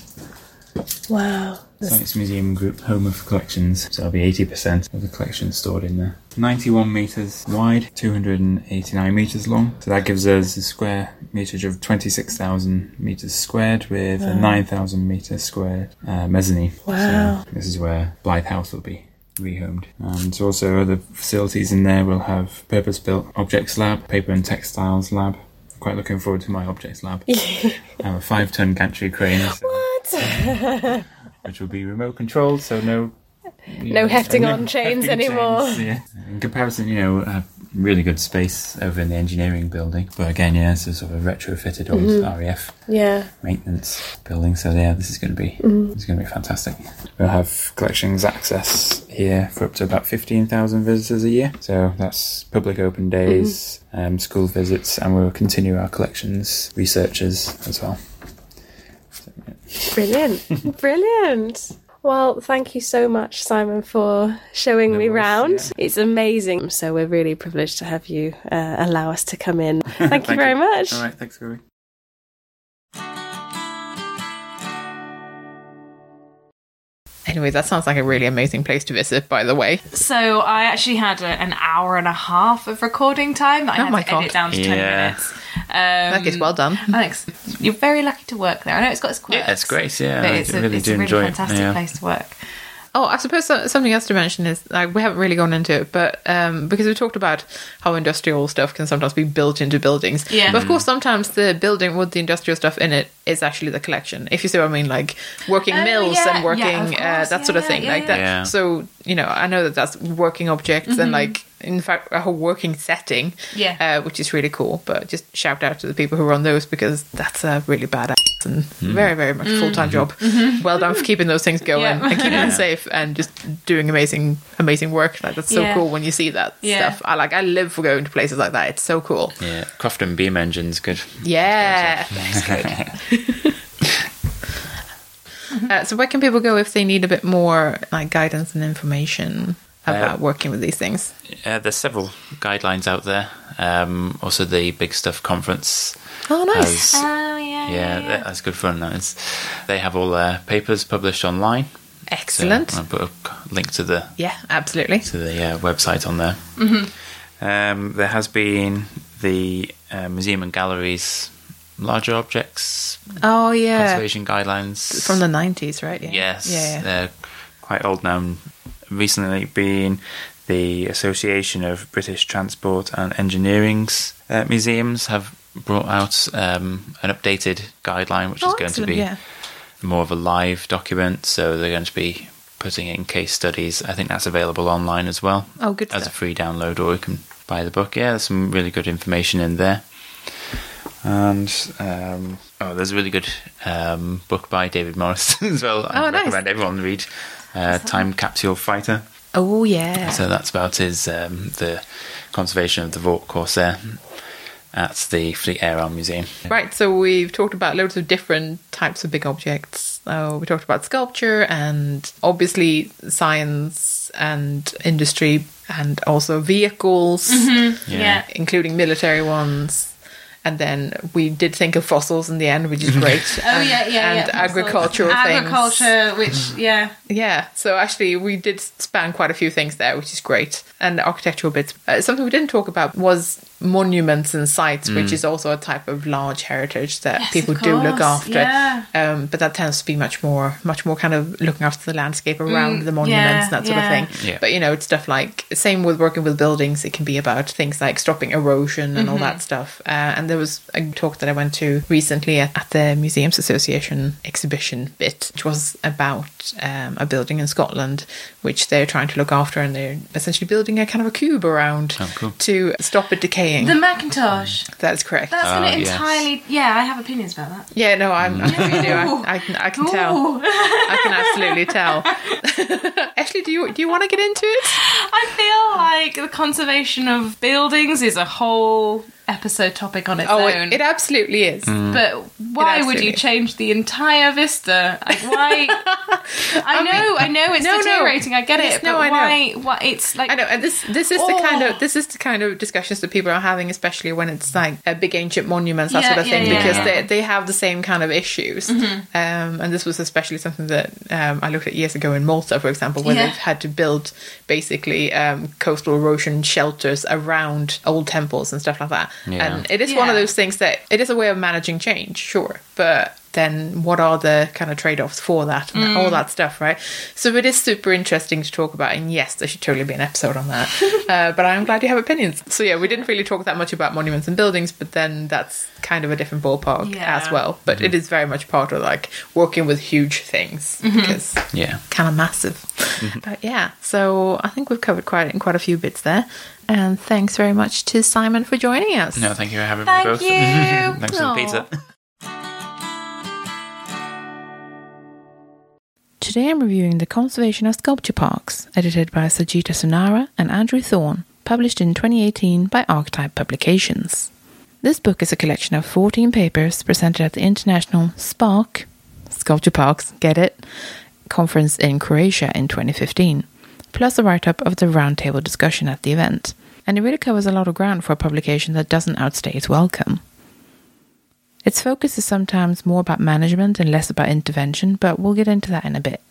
Speaker 2: Wow.
Speaker 3: Science Museum Group, home of collections. So that'll be 80% of the collection stored in there. 91 metres wide, 289 metres long. So that gives us a square meterage of 26,000 metres squared with a 9,000 metre squared uh, mezzanine.
Speaker 2: Wow.
Speaker 3: So this is where Blythe House will be rehomed. And also other facilities in there will have purpose-built objects lab, paper and textiles lab. Quite looking forward to my objects lab. (laughs) I have a five-ton gantry crane. so-? (laughs) which will be remote controlled, so no
Speaker 2: No hefting on chains
Speaker 3: hefting
Speaker 2: anymore.
Speaker 3: chains, (laughs) yeah. In comparison, you know, really good space over in the engineering building, but again, yeah, it's a sort of retrofitted old
Speaker 2: Mm-hmm.
Speaker 3: RAF
Speaker 2: Yeah.
Speaker 3: maintenance building. So yeah, this is going to be
Speaker 2: Mm-hmm.
Speaker 3: it's going to be fantastic. We'll have collections access here for up to about fifteen thousand visitors a year. So that's public open days,
Speaker 2: Mm-hmm.
Speaker 3: um, school visits, and we'll continue our collections researchers as well.
Speaker 2: Brilliant. (laughs) Brilliant. Well, thank you so much, Simon, for showing
Speaker 3: No
Speaker 2: me
Speaker 3: worries,
Speaker 2: round.
Speaker 3: yeah.
Speaker 2: It's amazing. So we're really privileged to have you uh, allow us to come in. (laughs) Thank, you very
Speaker 3: you.
Speaker 2: much.
Speaker 3: All right, thanks, Gary.
Speaker 1: Anyway, that sounds like a really amazing place to visit, by the way.
Speaker 6: So I actually had a, an hour and a half of recording time that I
Speaker 1: Oh
Speaker 6: had
Speaker 1: my
Speaker 6: to edit down to 20
Speaker 7: Yeah.
Speaker 6: minutes. Um,
Speaker 1: That is well done.
Speaker 6: Alex, You're very lucky to work there. I know it's got its quirks.
Speaker 7: Yeah, it's great. Yeah,
Speaker 6: but
Speaker 7: I
Speaker 6: it's a,
Speaker 7: really
Speaker 6: it's
Speaker 7: do
Speaker 6: a really
Speaker 7: enjoy it.
Speaker 6: fantastic
Speaker 7: Yeah.
Speaker 6: place to work.
Speaker 1: Oh, I suppose something else to mention is like we haven't really gone into it, but um, because we talked about how industrial stuff can sometimes be built into buildings.
Speaker 6: Yeah.
Speaker 1: But of course, sometimes the building with the industrial stuff in it is actually the collection. If you see what I mean, like working
Speaker 6: Oh,
Speaker 1: mills
Speaker 6: yeah,
Speaker 1: and working
Speaker 6: yeah, of
Speaker 1: uh,
Speaker 6: course.
Speaker 1: that sort of thing,
Speaker 6: yeah,
Speaker 1: like
Speaker 6: yeah.
Speaker 1: that.
Speaker 7: Yeah.
Speaker 1: So you know, I know that that's working objects and like in fact a whole working setting.
Speaker 6: Yeah.
Speaker 1: uh, which is really cool. But just shout out to the people who run those because that's a really badass and hmm. very very much mm. full time job. Mm-hmm. Mm-hmm. Well done for keeping those things going
Speaker 6: Yeah.
Speaker 1: and keeping them safe and just doing amazing amazing work. Like that's so
Speaker 6: Yeah.
Speaker 1: cool when you see that
Speaker 6: Yeah.
Speaker 1: stuff. I like I live for going to places like that. It's so cool.
Speaker 7: Yeah, Crofton Beam Engine's good.
Speaker 1: Yeah, (laughs) that's good. (laughs) uh, so where can people go if they need a bit more like guidance and information uh, about working with these things?
Speaker 7: Uh, there's several guidelines out there. Um, also, the Big Stuff conference.
Speaker 1: Oh, nice.
Speaker 7: Has,
Speaker 6: Oh, yeah.
Speaker 7: yeah, that- that's good fun. That is. They have all their papers published online. So
Speaker 1: Excellent.
Speaker 7: I'll put a link to the
Speaker 1: yeah, absolutely.
Speaker 7: to the uh, website on there.
Speaker 1: Mm-hmm.
Speaker 7: Um, there has been the uh, museum and galleries larger objects
Speaker 1: Oh yeah,
Speaker 7: conservation guidelines
Speaker 1: from the nineties, right? Yeah.
Speaker 7: Yes,
Speaker 1: Yeah. yeah.
Speaker 7: they're quite old now. Recently, been the Association of British Transport and Engineering's uh, museums have brought out um, an updated guideline, which
Speaker 1: Oh,
Speaker 7: is going to be
Speaker 1: yeah.
Speaker 7: more of a live document. So they're going to be putting in case studies. I think that's available online as well
Speaker 1: Oh, good
Speaker 7: as a free download, or you can buy the book. Yeah, there's some really good information in there.
Speaker 3: And um, oh, there's a really good um, book by David Morris (laughs) as well. I
Speaker 1: Oh, nice.
Speaker 3: recommend everyone read uh, Time Capsule Fighter.
Speaker 1: Oh yeah.
Speaker 3: So that's about his um, the conservation of the Vought Corsair at the Fleet Air Arm Museum.
Speaker 1: Right, so we've talked about loads of different types of big objects. Uh, we talked about sculpture and obviously science and industry and also vehicles,
Speaker 2: Yeah.
Speaker 1: including military ones. And then we did think of fossils in the end, which is great. (laughs)
Speaker 2: Oh yeah, yeah,
Speaker 1: and
Speaker 2: yeah.
Speaker 1: agricultural things.
Speaker 2: Agriculture, which yeah,
Speaker 1: Yeah, so actually, we did span quite a few things there, which is great. And the architectural bits. Uh, something we didn't talk about was monuments and sites, which is also a type of large heritage that
Speaker 2: Yes,
Speaker 1: people do look after.
Speaker 2: yeah.
Speaker 1: Um, but that tends to be much more, much more kind of looking after the landscape around
Speaker 2: Mm,
Speaker 1: the monuments
Speaker 2: yeah,
Speaker 1: and that sort
Speaker 2: yeah.
Speaker 1: of thing.
Speaker 3: Yeah.
Speaker 1: But you know, it's stuff like same with working with buildings. It can be about things like stopping erosion and all
Speaker 2: Mm-hmm.
Speaker 1: that stuff. Uh, and there was a talk that I went to recently at, at the Museums Association exhibition bit, which was about um, a building in Scotland, which they're trying to look after, and they're essentially building a kind of a cube around
Speaker 3: Oh, cool.
Speaker 1: to stop it decaying.
Speaker 2: The Mackintosh.
Speaker 1: That's correct.
Speaker 2: That's
Speaker 3: Ah,
Speaker 2: going to
Speaker 3: yes.
Speaker 2: entirely. Yeah, I have opinions about that.
Speaker 1: yeah, no, I'm, I'm you do. I, I, can, I can tell.
Speaker 2: Ooh.
Speaker 1: I can absolutely tell. (laughs) Ashley, do you do you want to get into it?
Speaker 2: I feel like the conservation of buildings is a whole episode topic on its
Speaker 1: Oh,
Speaker 2: own.
Speaker 1: it, it absolutely is.
Speaker 2: but why would you
Speaker 1: absolutely-
Speaker 2: change the entire vista? Like why? (laughs) I know, I know it's
Speaker 1: no, no.
Speaker 2: deteriorating. I get
Speaker 1: Yes,
Speaker 2: it,
Speaker 1: no,
Speaker 2: but
Speaker 1: I know.
Speaker 2: why? Why it's like
Speaker 1: I know, and this this is the kind
Speaker 2: Oh.
Speaker 1: of this is the kind of discussions that people are having, especially when it's like uh, big ancient monuments, that
Speaker 2: Yeah,
Speaker 1: sort of
Speaker 2: yeah,
Speaker 1: thing,
Speaker 2: yeah,
Speaker 1: because
Speaker 2: yeah.
Speaker 1: they they have the same kind of issues. Um, and this was especially something that um, I looked at years ago in Malta, for example, where
Speaker 2: Yeah.
Speaker 1: they've had to build basically um, coastal erosion shelters around old temples and stuff like that.
Speaker 3: Yeah.
Speaker 1: And it is one of those things that it is a way of managing change, sure, but then what are the kind of trade-offs for that and all mm. that stuff right so it is super interesting to talk about and yes there should totally be an episode on that (laughs) uh, but i'm glad you have opinions so yeah we didn't really talk that much about monuments and buildings but then that's kind of a different ballpark
Speaker 2: Yeah.
Speaker 1: as well but mm-hmm. it is very much part of like working with huge things mm-hmm. because
Speaker 3: Yeah.
Speaker 1: kind of massive. Mm-hmm. But yeah, so I think we've covered quite in quite a few bits there. And thanks very much to Simon for joining us.
Speaker 3: No, thank you for having
Speaker 2: Thank
Speaker 3: me both.
Speaker 2: you. (laughs)
Speaker 3: Thanks for the pizza.
Speaker 1: Today I'm reviewing The Conservation of Sculpture Parks, edited by Sagita Sunara and Andrew Thorn, published in 2018 by Archetype Publications. This book is a collection of 14 papers presented at the International SPARK, Sculpture Parks, get it, conference in Croatia in 2015, plus a write up of the roundtable discussion at the event. And it really covers a lot of ground for a publication that doesn't outstay its welcome. Its focus is sometimes more about management and less about intervention, but we'll get into that in a bit.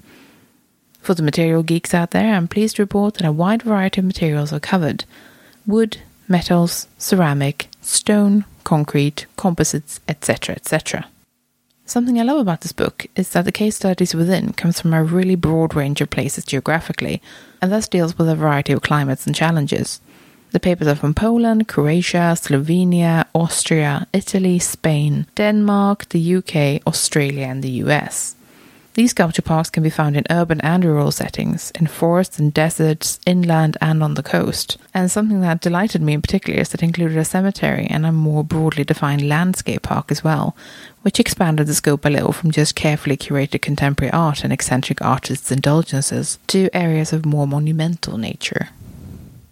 Speaker 1: For the material geeks out there, I'm pleased to report that a wide variety of materials are covered wood, metals, ceramic, stone, concrete, composites, etc. etc. Something I love about this book is that the case studies within comes from a really broad range of places geographically, and thus deals with a variety of climates and challenges. The papers are from Poland, Croatia, Slovenia, Austria, Italy, Spain, Denmark, the UK, Australia, and the US. These sculpture parks can be found in urban and rural settings, in forests and deserts, inland and on the coast. And something that delighted me in particular is that it included a cemetery and a more broadly defined landscape park as well, which expanded the scope a little from just carefully curated contemporary art and eccentric artists' indulgences to areas of more monumental nature.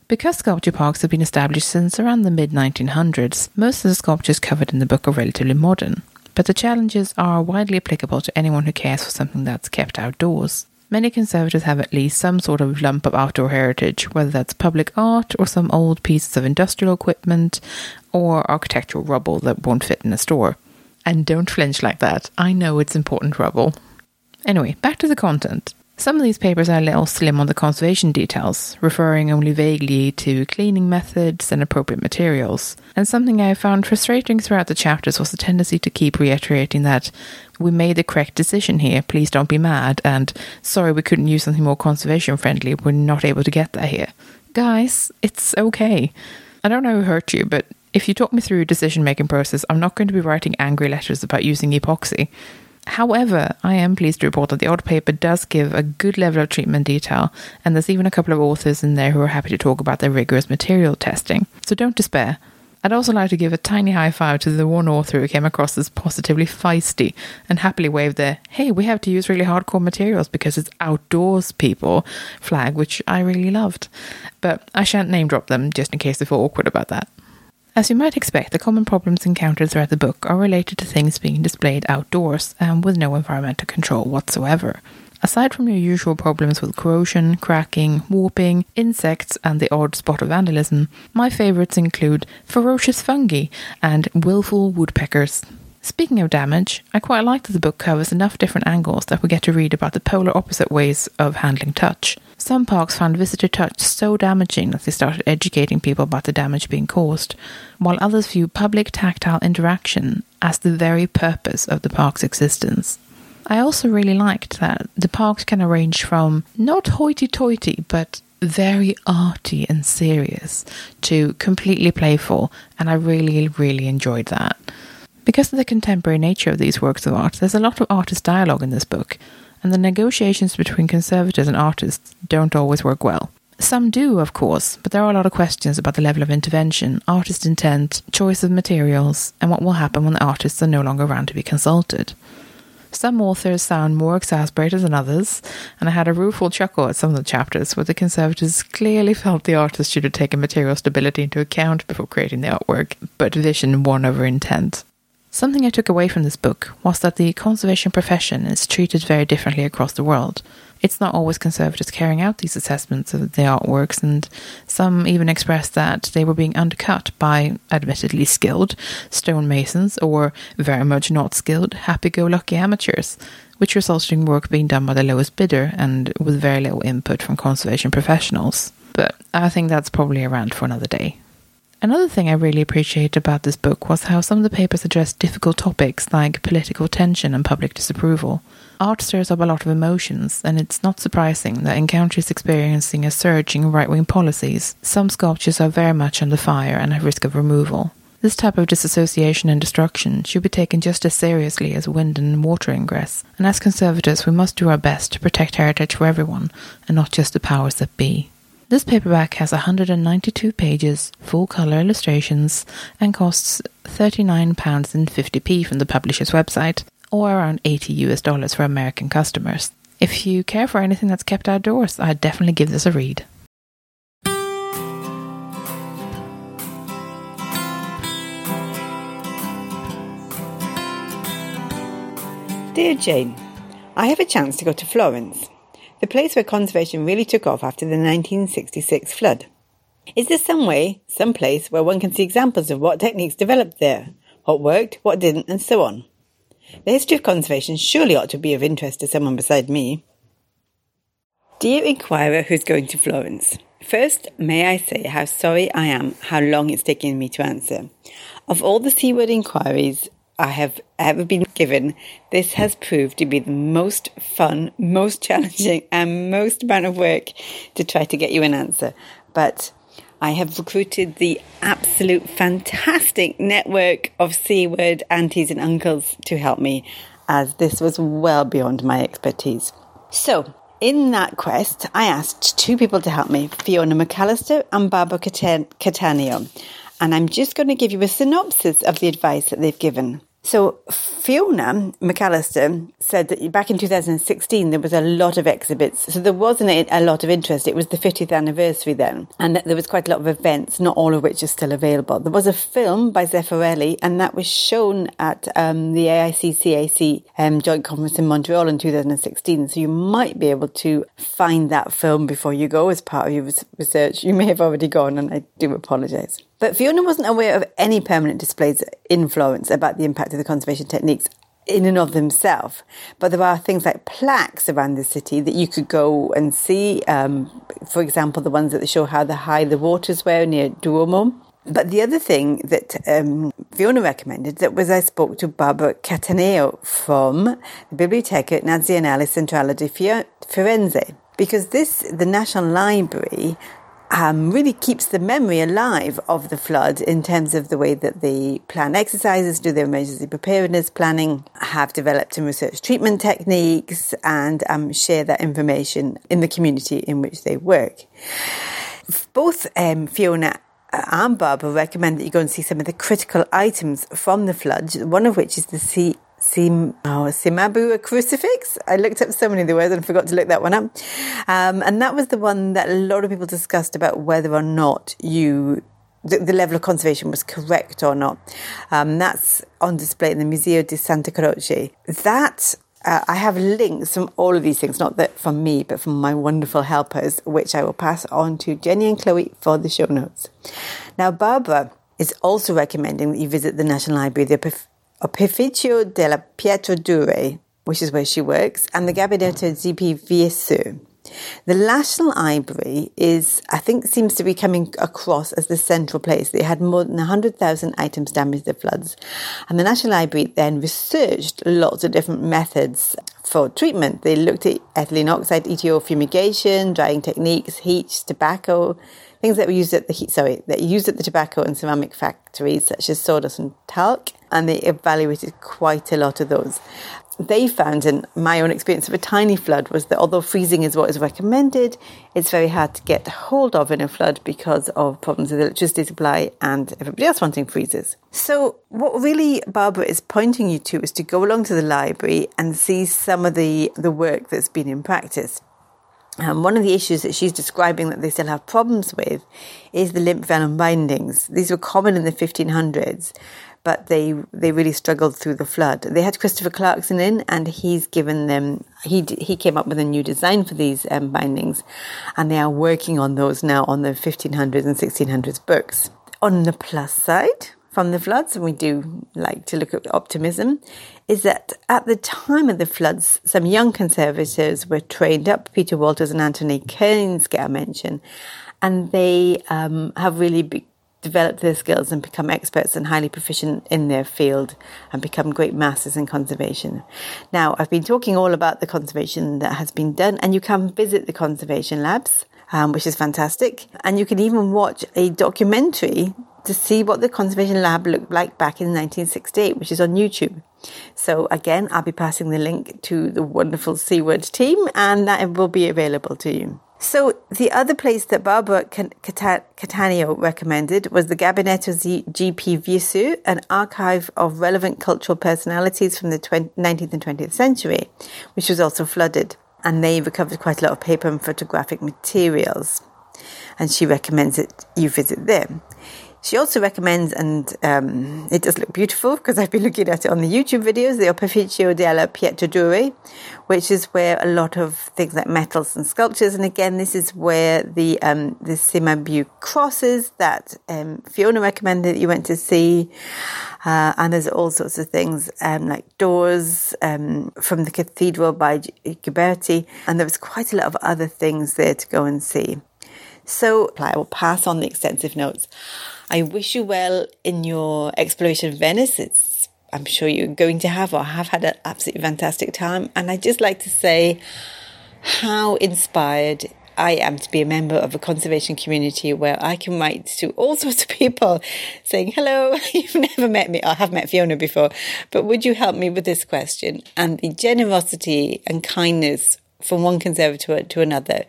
Speaker 1: Because sculpture parks have been established since around the mid 1900s, most of the sculptures covered in the book are relatively modern, but the challenges are widely applicable to anyone who cares for something that's kept outdoors. Many conservators have at least some sort of lump of outdoor heritage, whether that's public art or some old pieces of industrial equipment or architectural rubble that won't fit in a store. And don't flinch like that. I know it's important rubble. Anyway, back to the content. Some of these papers are a little slim on the conservation details, referring only vaguely to cleaning methods and appropriate materials. And something I found frustrating throughout the chapters was the tendency to keep reiterating that we made the correct decision here, please don't be mad, and sorry we couldn't use something more conservation friendly, we're not able to get that here. Guys, it's okay. I don't know who hurt you, but if you talk me through a decision making process, I'm not going to be writing angry letters about using epoxy. However, I am pleased to report that the odd paper does give a good level of treatment detail, and there's even a couple of authors in there who are happy to talk about their rigorous material testing. So don't despair. I'd also like to give a tiny high five to the one author who came across as positively feisty and happily waved their, hey, we have to use really hardcore materials because it's outdoors people flag, which I really loved. But I shan't name drop them just in case they feel awkward about that. As you might expect, the common problems encountered throughout the book are related to things being displayed outdoors and with no environmental control whatsoever. Aside from your usual problems with corrosion, cracking, warping, insects, and the odd spot of vandalism, my favourites include ferocious fungi and willful woodpeckers. Speaking of damage, I quite like that the book covers enough different angles that we get to read about the polar opposite ways of handling touch. Some parks found visitor touch so damaging that they started educating people about the damage being caused, while others view public tactile interaction as the very purpose of the park's existence. I also really liked that the parks can range from not hoity toity, but very arty and serious to completely playful, and I really, really enjoyed that. Because of the contemporary nature of these works of art, there's a lot of artist dialogue in this book, and the negotiations between conservators and artists don't always work well. Some do, of course, but there are a lot of questions about the level of intervention, artist intent, choice of materials, and what will happen when the artists are no longer around to be consulted. Some authors sound more exasperated than others, and I had a rueful chuckle at some of the chapters where the conservators clearly felt the artist should have taken material stability into account before creating the artwork, but vision won over intent. Something I took away from this book was that the conservation profession is treated very differently across the world. It's not always conservators carrying out these assessments of the artworks, and some even expressed that they were being undercut by admittedly skilled stonemasons or very much not skilled happy go lucky amateurs, which resulted in work being done by the lowest bidder and with very little input from conservation professionals. But I think that's probably a rant for another day. Another thing I really appreciated about this book was how some of the papers addressed difficult topics like political tension and public disapproval. Art stirs up a lot of emotions, and it's not surprising that in countries experiencing a surge in right wing policies, some sculptures are very much under fire and at risk of removal. This type of disassociation and destruction should be taken just as seriously as wind and water ingress, and as conservators, we must do our best to protect heritage for everyone, and not just the powers that be. This paperback has 192 pages, full colour illustrations, and costs £39.50p from the publisher's website, or around 80 US dollars for American customers. If you care for anything that's kept outdoors, I'd definitely give this a read.
Speaker 8: Dear Jane, I have a chance to go to Florence the place where conservation really took off after the 1966 flood. Is there some way, some place where one can see examples of what techniques developed there, what worked, what didn't, and so on? The history of conservation surely ought to be of interest to someone beside me. Dear inquirer who's going to Florence, first may I say how sorry I am how long it's taken me to answer. Of all the C word inquiries I have ever been given, this has proved to be the most fun, most challenging, (laughs) and most amount of work to try to get you an answer. But I have recruited the absolute fantastic network of C word aunties and uncles to help me, as this was well beyond my expertise. So, in that quest, I asked two people to help me Fiona McAllister and Barbara Cattaneo and I'm just going to give you a synopsis of the advice that they've given. So Fiona McAllister said that back in 2016 there was a lot of exhibits. So there wasn't a lot of interest. It was the 50th anniversary then, and there was quite a lot of events, not all of which are still available. There was a film by Zeffirelli, and that was shown at um, the AIC-CAC um, joint conference in Montreal in 2016. So you might be able to find that film before you go as part of your research. You may have already gone, and I do apologise. But Fiona wasn't aware of any permanent displays in Florence about the impact of the conservation techniques in and of themselves. But there are things like plaques around the city that you could go and see. Um, for example, the ones that show how the high the waters were near Duomo. But the other thing that um, Fiona recommended that was I spoke to Barbara Cattaneo from the Biblioteca Nazionale Centrale di Firenze because this the National Library um, really keeps the memory alive of the flood in terms of the way that they plan exercises, do their emergency preparedness planning, have developed and researched treatment techniques, and um, share that information in the community in which they work. Both um, Fiona and Barbara recommend that you go and see some of the critical items from the flood, one of which is the sea. Sim, oh, Cimabue crucifix. I looked up so many of the words and forgot to look that one up. Um, and that was the one that a lot of people discussed about whether or not you the, the, level of conservation was correct or not. Um, that's on display in the Museo di Santa Croce. That uh, I have links from all of these things, not that from me, but from my wonderful helpers, which I will pass on to Jenny and Kloe for the show notes. Now, Barbara is also recommending that you visit the National Library, the Opificio delle Pietre Dure, which is where she works, and the Gabinetto GP Vieusseux. The National Library is, I think, seems to be coming across as the central place. They had more than 100,000 items damaged the floods. And the National Library then researched lots of different methods for treatment. They looked at ethylene oxide, ETO fumigation, drying techniques, heat, tobacco, things that were used at the heat, sorry, that used at the tobacco and ceramic factories, such as sawdust and talc. And they evaluated quite a lot of those they found, in my own experience of a tiny flood, was that although freezing is what is recommended, it's very hard to get hold of in a flood because of problems with electricity supply and everybody else wanting freezers. So, what really Barbara is pointing you to is to go along to the library and see some of the, the work that's been in practice. Um, one of the issues that she's describing that they still have problems with is the limp vellum bindings. These were common in the 1500s, but they they really struggled through the flood. They had Christopher Clarkson in, and he's given them he he came up with a new design for these um, bindings, and they are working on those now on the 1500s and 1600s books. On the plus side, from the floods, and we do like to look at optimism, is that at the time of the floods, some young conservators were trained up. Peter Waters and Anthony Cains get a mention, and they um, have really be- develop their skills and become experts and highly proficient in their field and become great masters in conservation. Now, I've been talking all about the conservation that has been done, and you can visit the conservation labs, um, which is fantastic. And you can even watch a documentary to see what the conservation lab looked like back in 1968, which is on YouTube. So again, I'll be passing the link to the wonderful C word team and that will be available to you. So the other place that Barbara Cattaneo recommended was the Gabinetto GP Vieusseux, an archive of relevant cultural personalities from the 19th and 20th century, which was also flooded. And they recovered quite a lot of paper and photographic materials. And she recommends that you visit them. She also recommends, and um, it does look beautiful because I've been looking at it on the YouTube videos, the Opificio delle Pietre Dure, which is where a lot of things like metals and sculptures, and again, this is where the um, the Cimabue crosses that um, Fiona recommended that you went to see, uh, and there's all sorts of things um, like doors um, from the cathedral by Ghiberti, and there was quite a lot of other things there to go and see. So I will pass on the extensive notes. I wish you well in your exploration of Venice. It's, I'm sure you're going to have or have had an absolutely fantastic time. And I'd just like to say how inspired I am to be a member of a conservation community where I can write to all (laughs) sorts of people saying, hello, (laughs) you've never met me. I have met Fiona before, but would you help me with this question? And the generosity and kindness from one conservator to another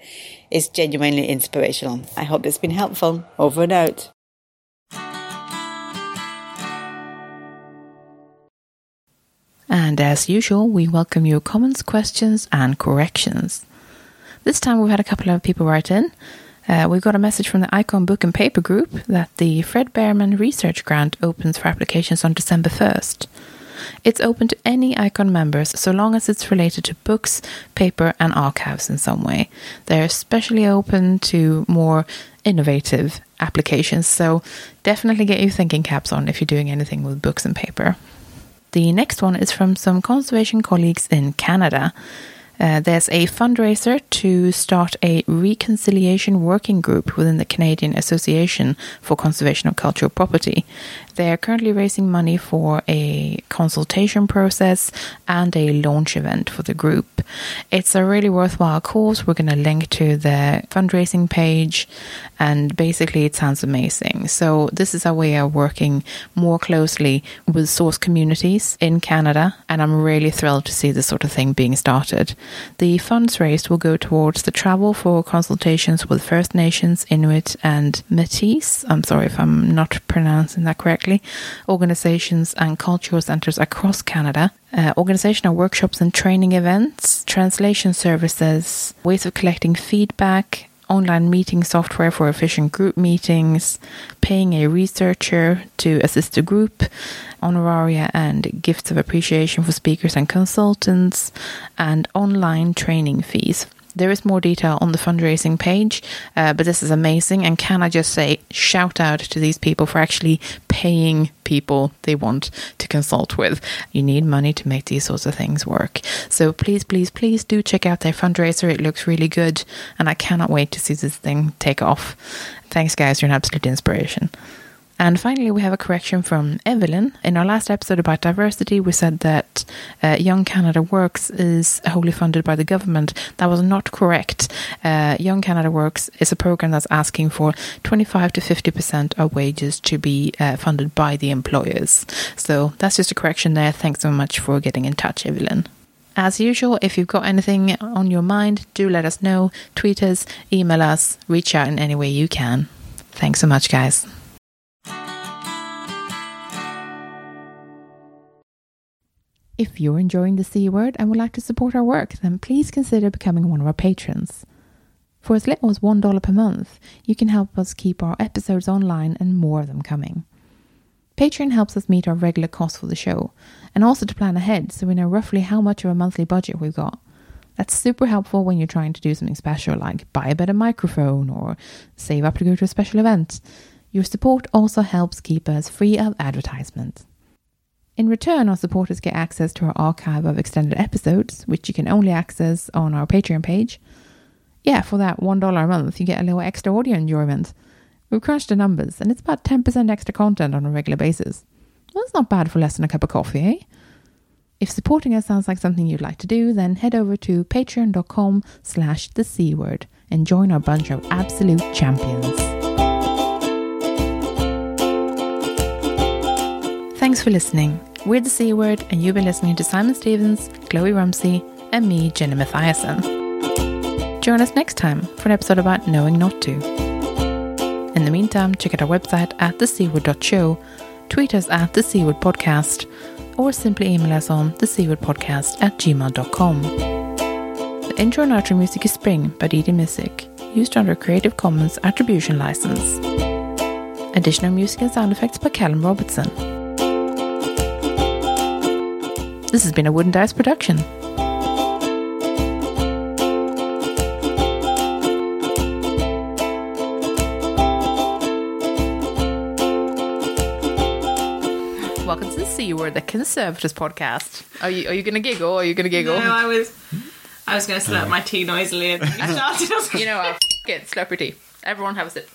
Speaker 8: is genuinely inspirational. I hope it's been helpful. Over and out.
Speaker 1: And as usual, we welcome your comments, questions, and corrections. This time we've had a couple of people write in. Uh, we got a message from the Icon Book and Paper Group that the Fred Bearman Research Grant opens for applications on December 1st. It's open to any Icon members so long as it's related to books, paper, and archives in some way. They're especially open to more innovative applications, so definitely get your thinking caps on if you're doing anything with books and paper. The next one is from some conservation colleagues in Canada. Uh, there's a fundraiser to start a reconciliation working group within the Canadian Association for Conservation of Cultural Property. They are currently raising money for a consultation process and a launch event for the group. It's a really worthwhile cause. We're going to link to the fundraising page, and basically, it sounds amazing. So, this is our way of working more closely with source communities in Canada, and I'm really thrilled to see this sort of thing being started. The funds raised will go towards the travel for consultations with First Nations, Inuit, and Métis. I'm sorry if I'm not pronouncing that correctly. Organizations and cultural centers across Canada. Uh, organizational workshops and training events, translation services, ways of collecting feedback, online meeting software for efficient group meetings, paying a researcher to assist a group, honoraria and gifts of appreciation for speakers and consultants, and online training fees. There is more detail on the fundraising page, uh, but this is amazing. And can I just say, shout out to these people for actually paying people they want to consult with. You need money to make these sorts of things work. So please, please, please do check out their fundraiser. It looks really good, and I cannot wait to see this thing take off. Thanks, guys. You're an absolute inspiration. And finally, we have a correction from Evelyn. In our last episode about diversity, we said that uh, Young Canada Works is wholly funded by the government. That was not correct. Uh, Young Canada Works is a program that's asking for 25 to 50% of wages to be uh, funded by the employers. So that's just a correction there. Thanks so much for getting in touch, Evelyn. As usual, if you've got anything on your mind, do let us know. Tweet us, email us, reach out in any way you can. Thanks so much, guys. If you're enjoying the C word and would like to support our work, then please consider becoming one of our patrons. For as little as $1 per month, you can help us keep our episodes online and more of them coming. Patreon helps us meet our regular costs for the show and also to plan ahead so we know roughly how much of a monthly budget we've got. That's super helpful when you're trying to do something special like buy a better microphone or save up to go to a special event. Your support also helps keep us free of advertisements. In return, our supporters get access to our archive of extended episodes, which you can only access on our Patreon page. Yeah, for that $1 a month, you get a little extra audio enjoyment. We've crunched the numbers, and it's about 10% extra content on a regular basis. Well, that's not bad for less than a cup of coffee, eh? If supporting us sounds like something you'd like to do, then head over to patreon.com slash the C word and join our bunch of absolute champions. Thanks for listening. We're the C word, and you've been listening to Simon Stephens, Kloe Rumsey, and me, Jenny Mathiasson. Join us next time for an episode about knowing not to. In the meantime, check out our website at thecword.show, tweet us at the Word Podcast, or simply email us on thecwordpodcast at gmail.com. The intro and outro music is Spring by Didi Music, used under a Creative Commons Attribution License. Additional music and sound effects by Callum Robertson. This has been a Wooden Dice production. Welcome to the C Word, the Conservatives podcast. Are you are you gonna giggle? Are you gonna giggle?
Speaker 2: No, I was, I was going to slurp uh. my tea noisily and (laughs) you started. I was
Speaker 1: you know what? F- it, slurp your tea. Everyone have a sip.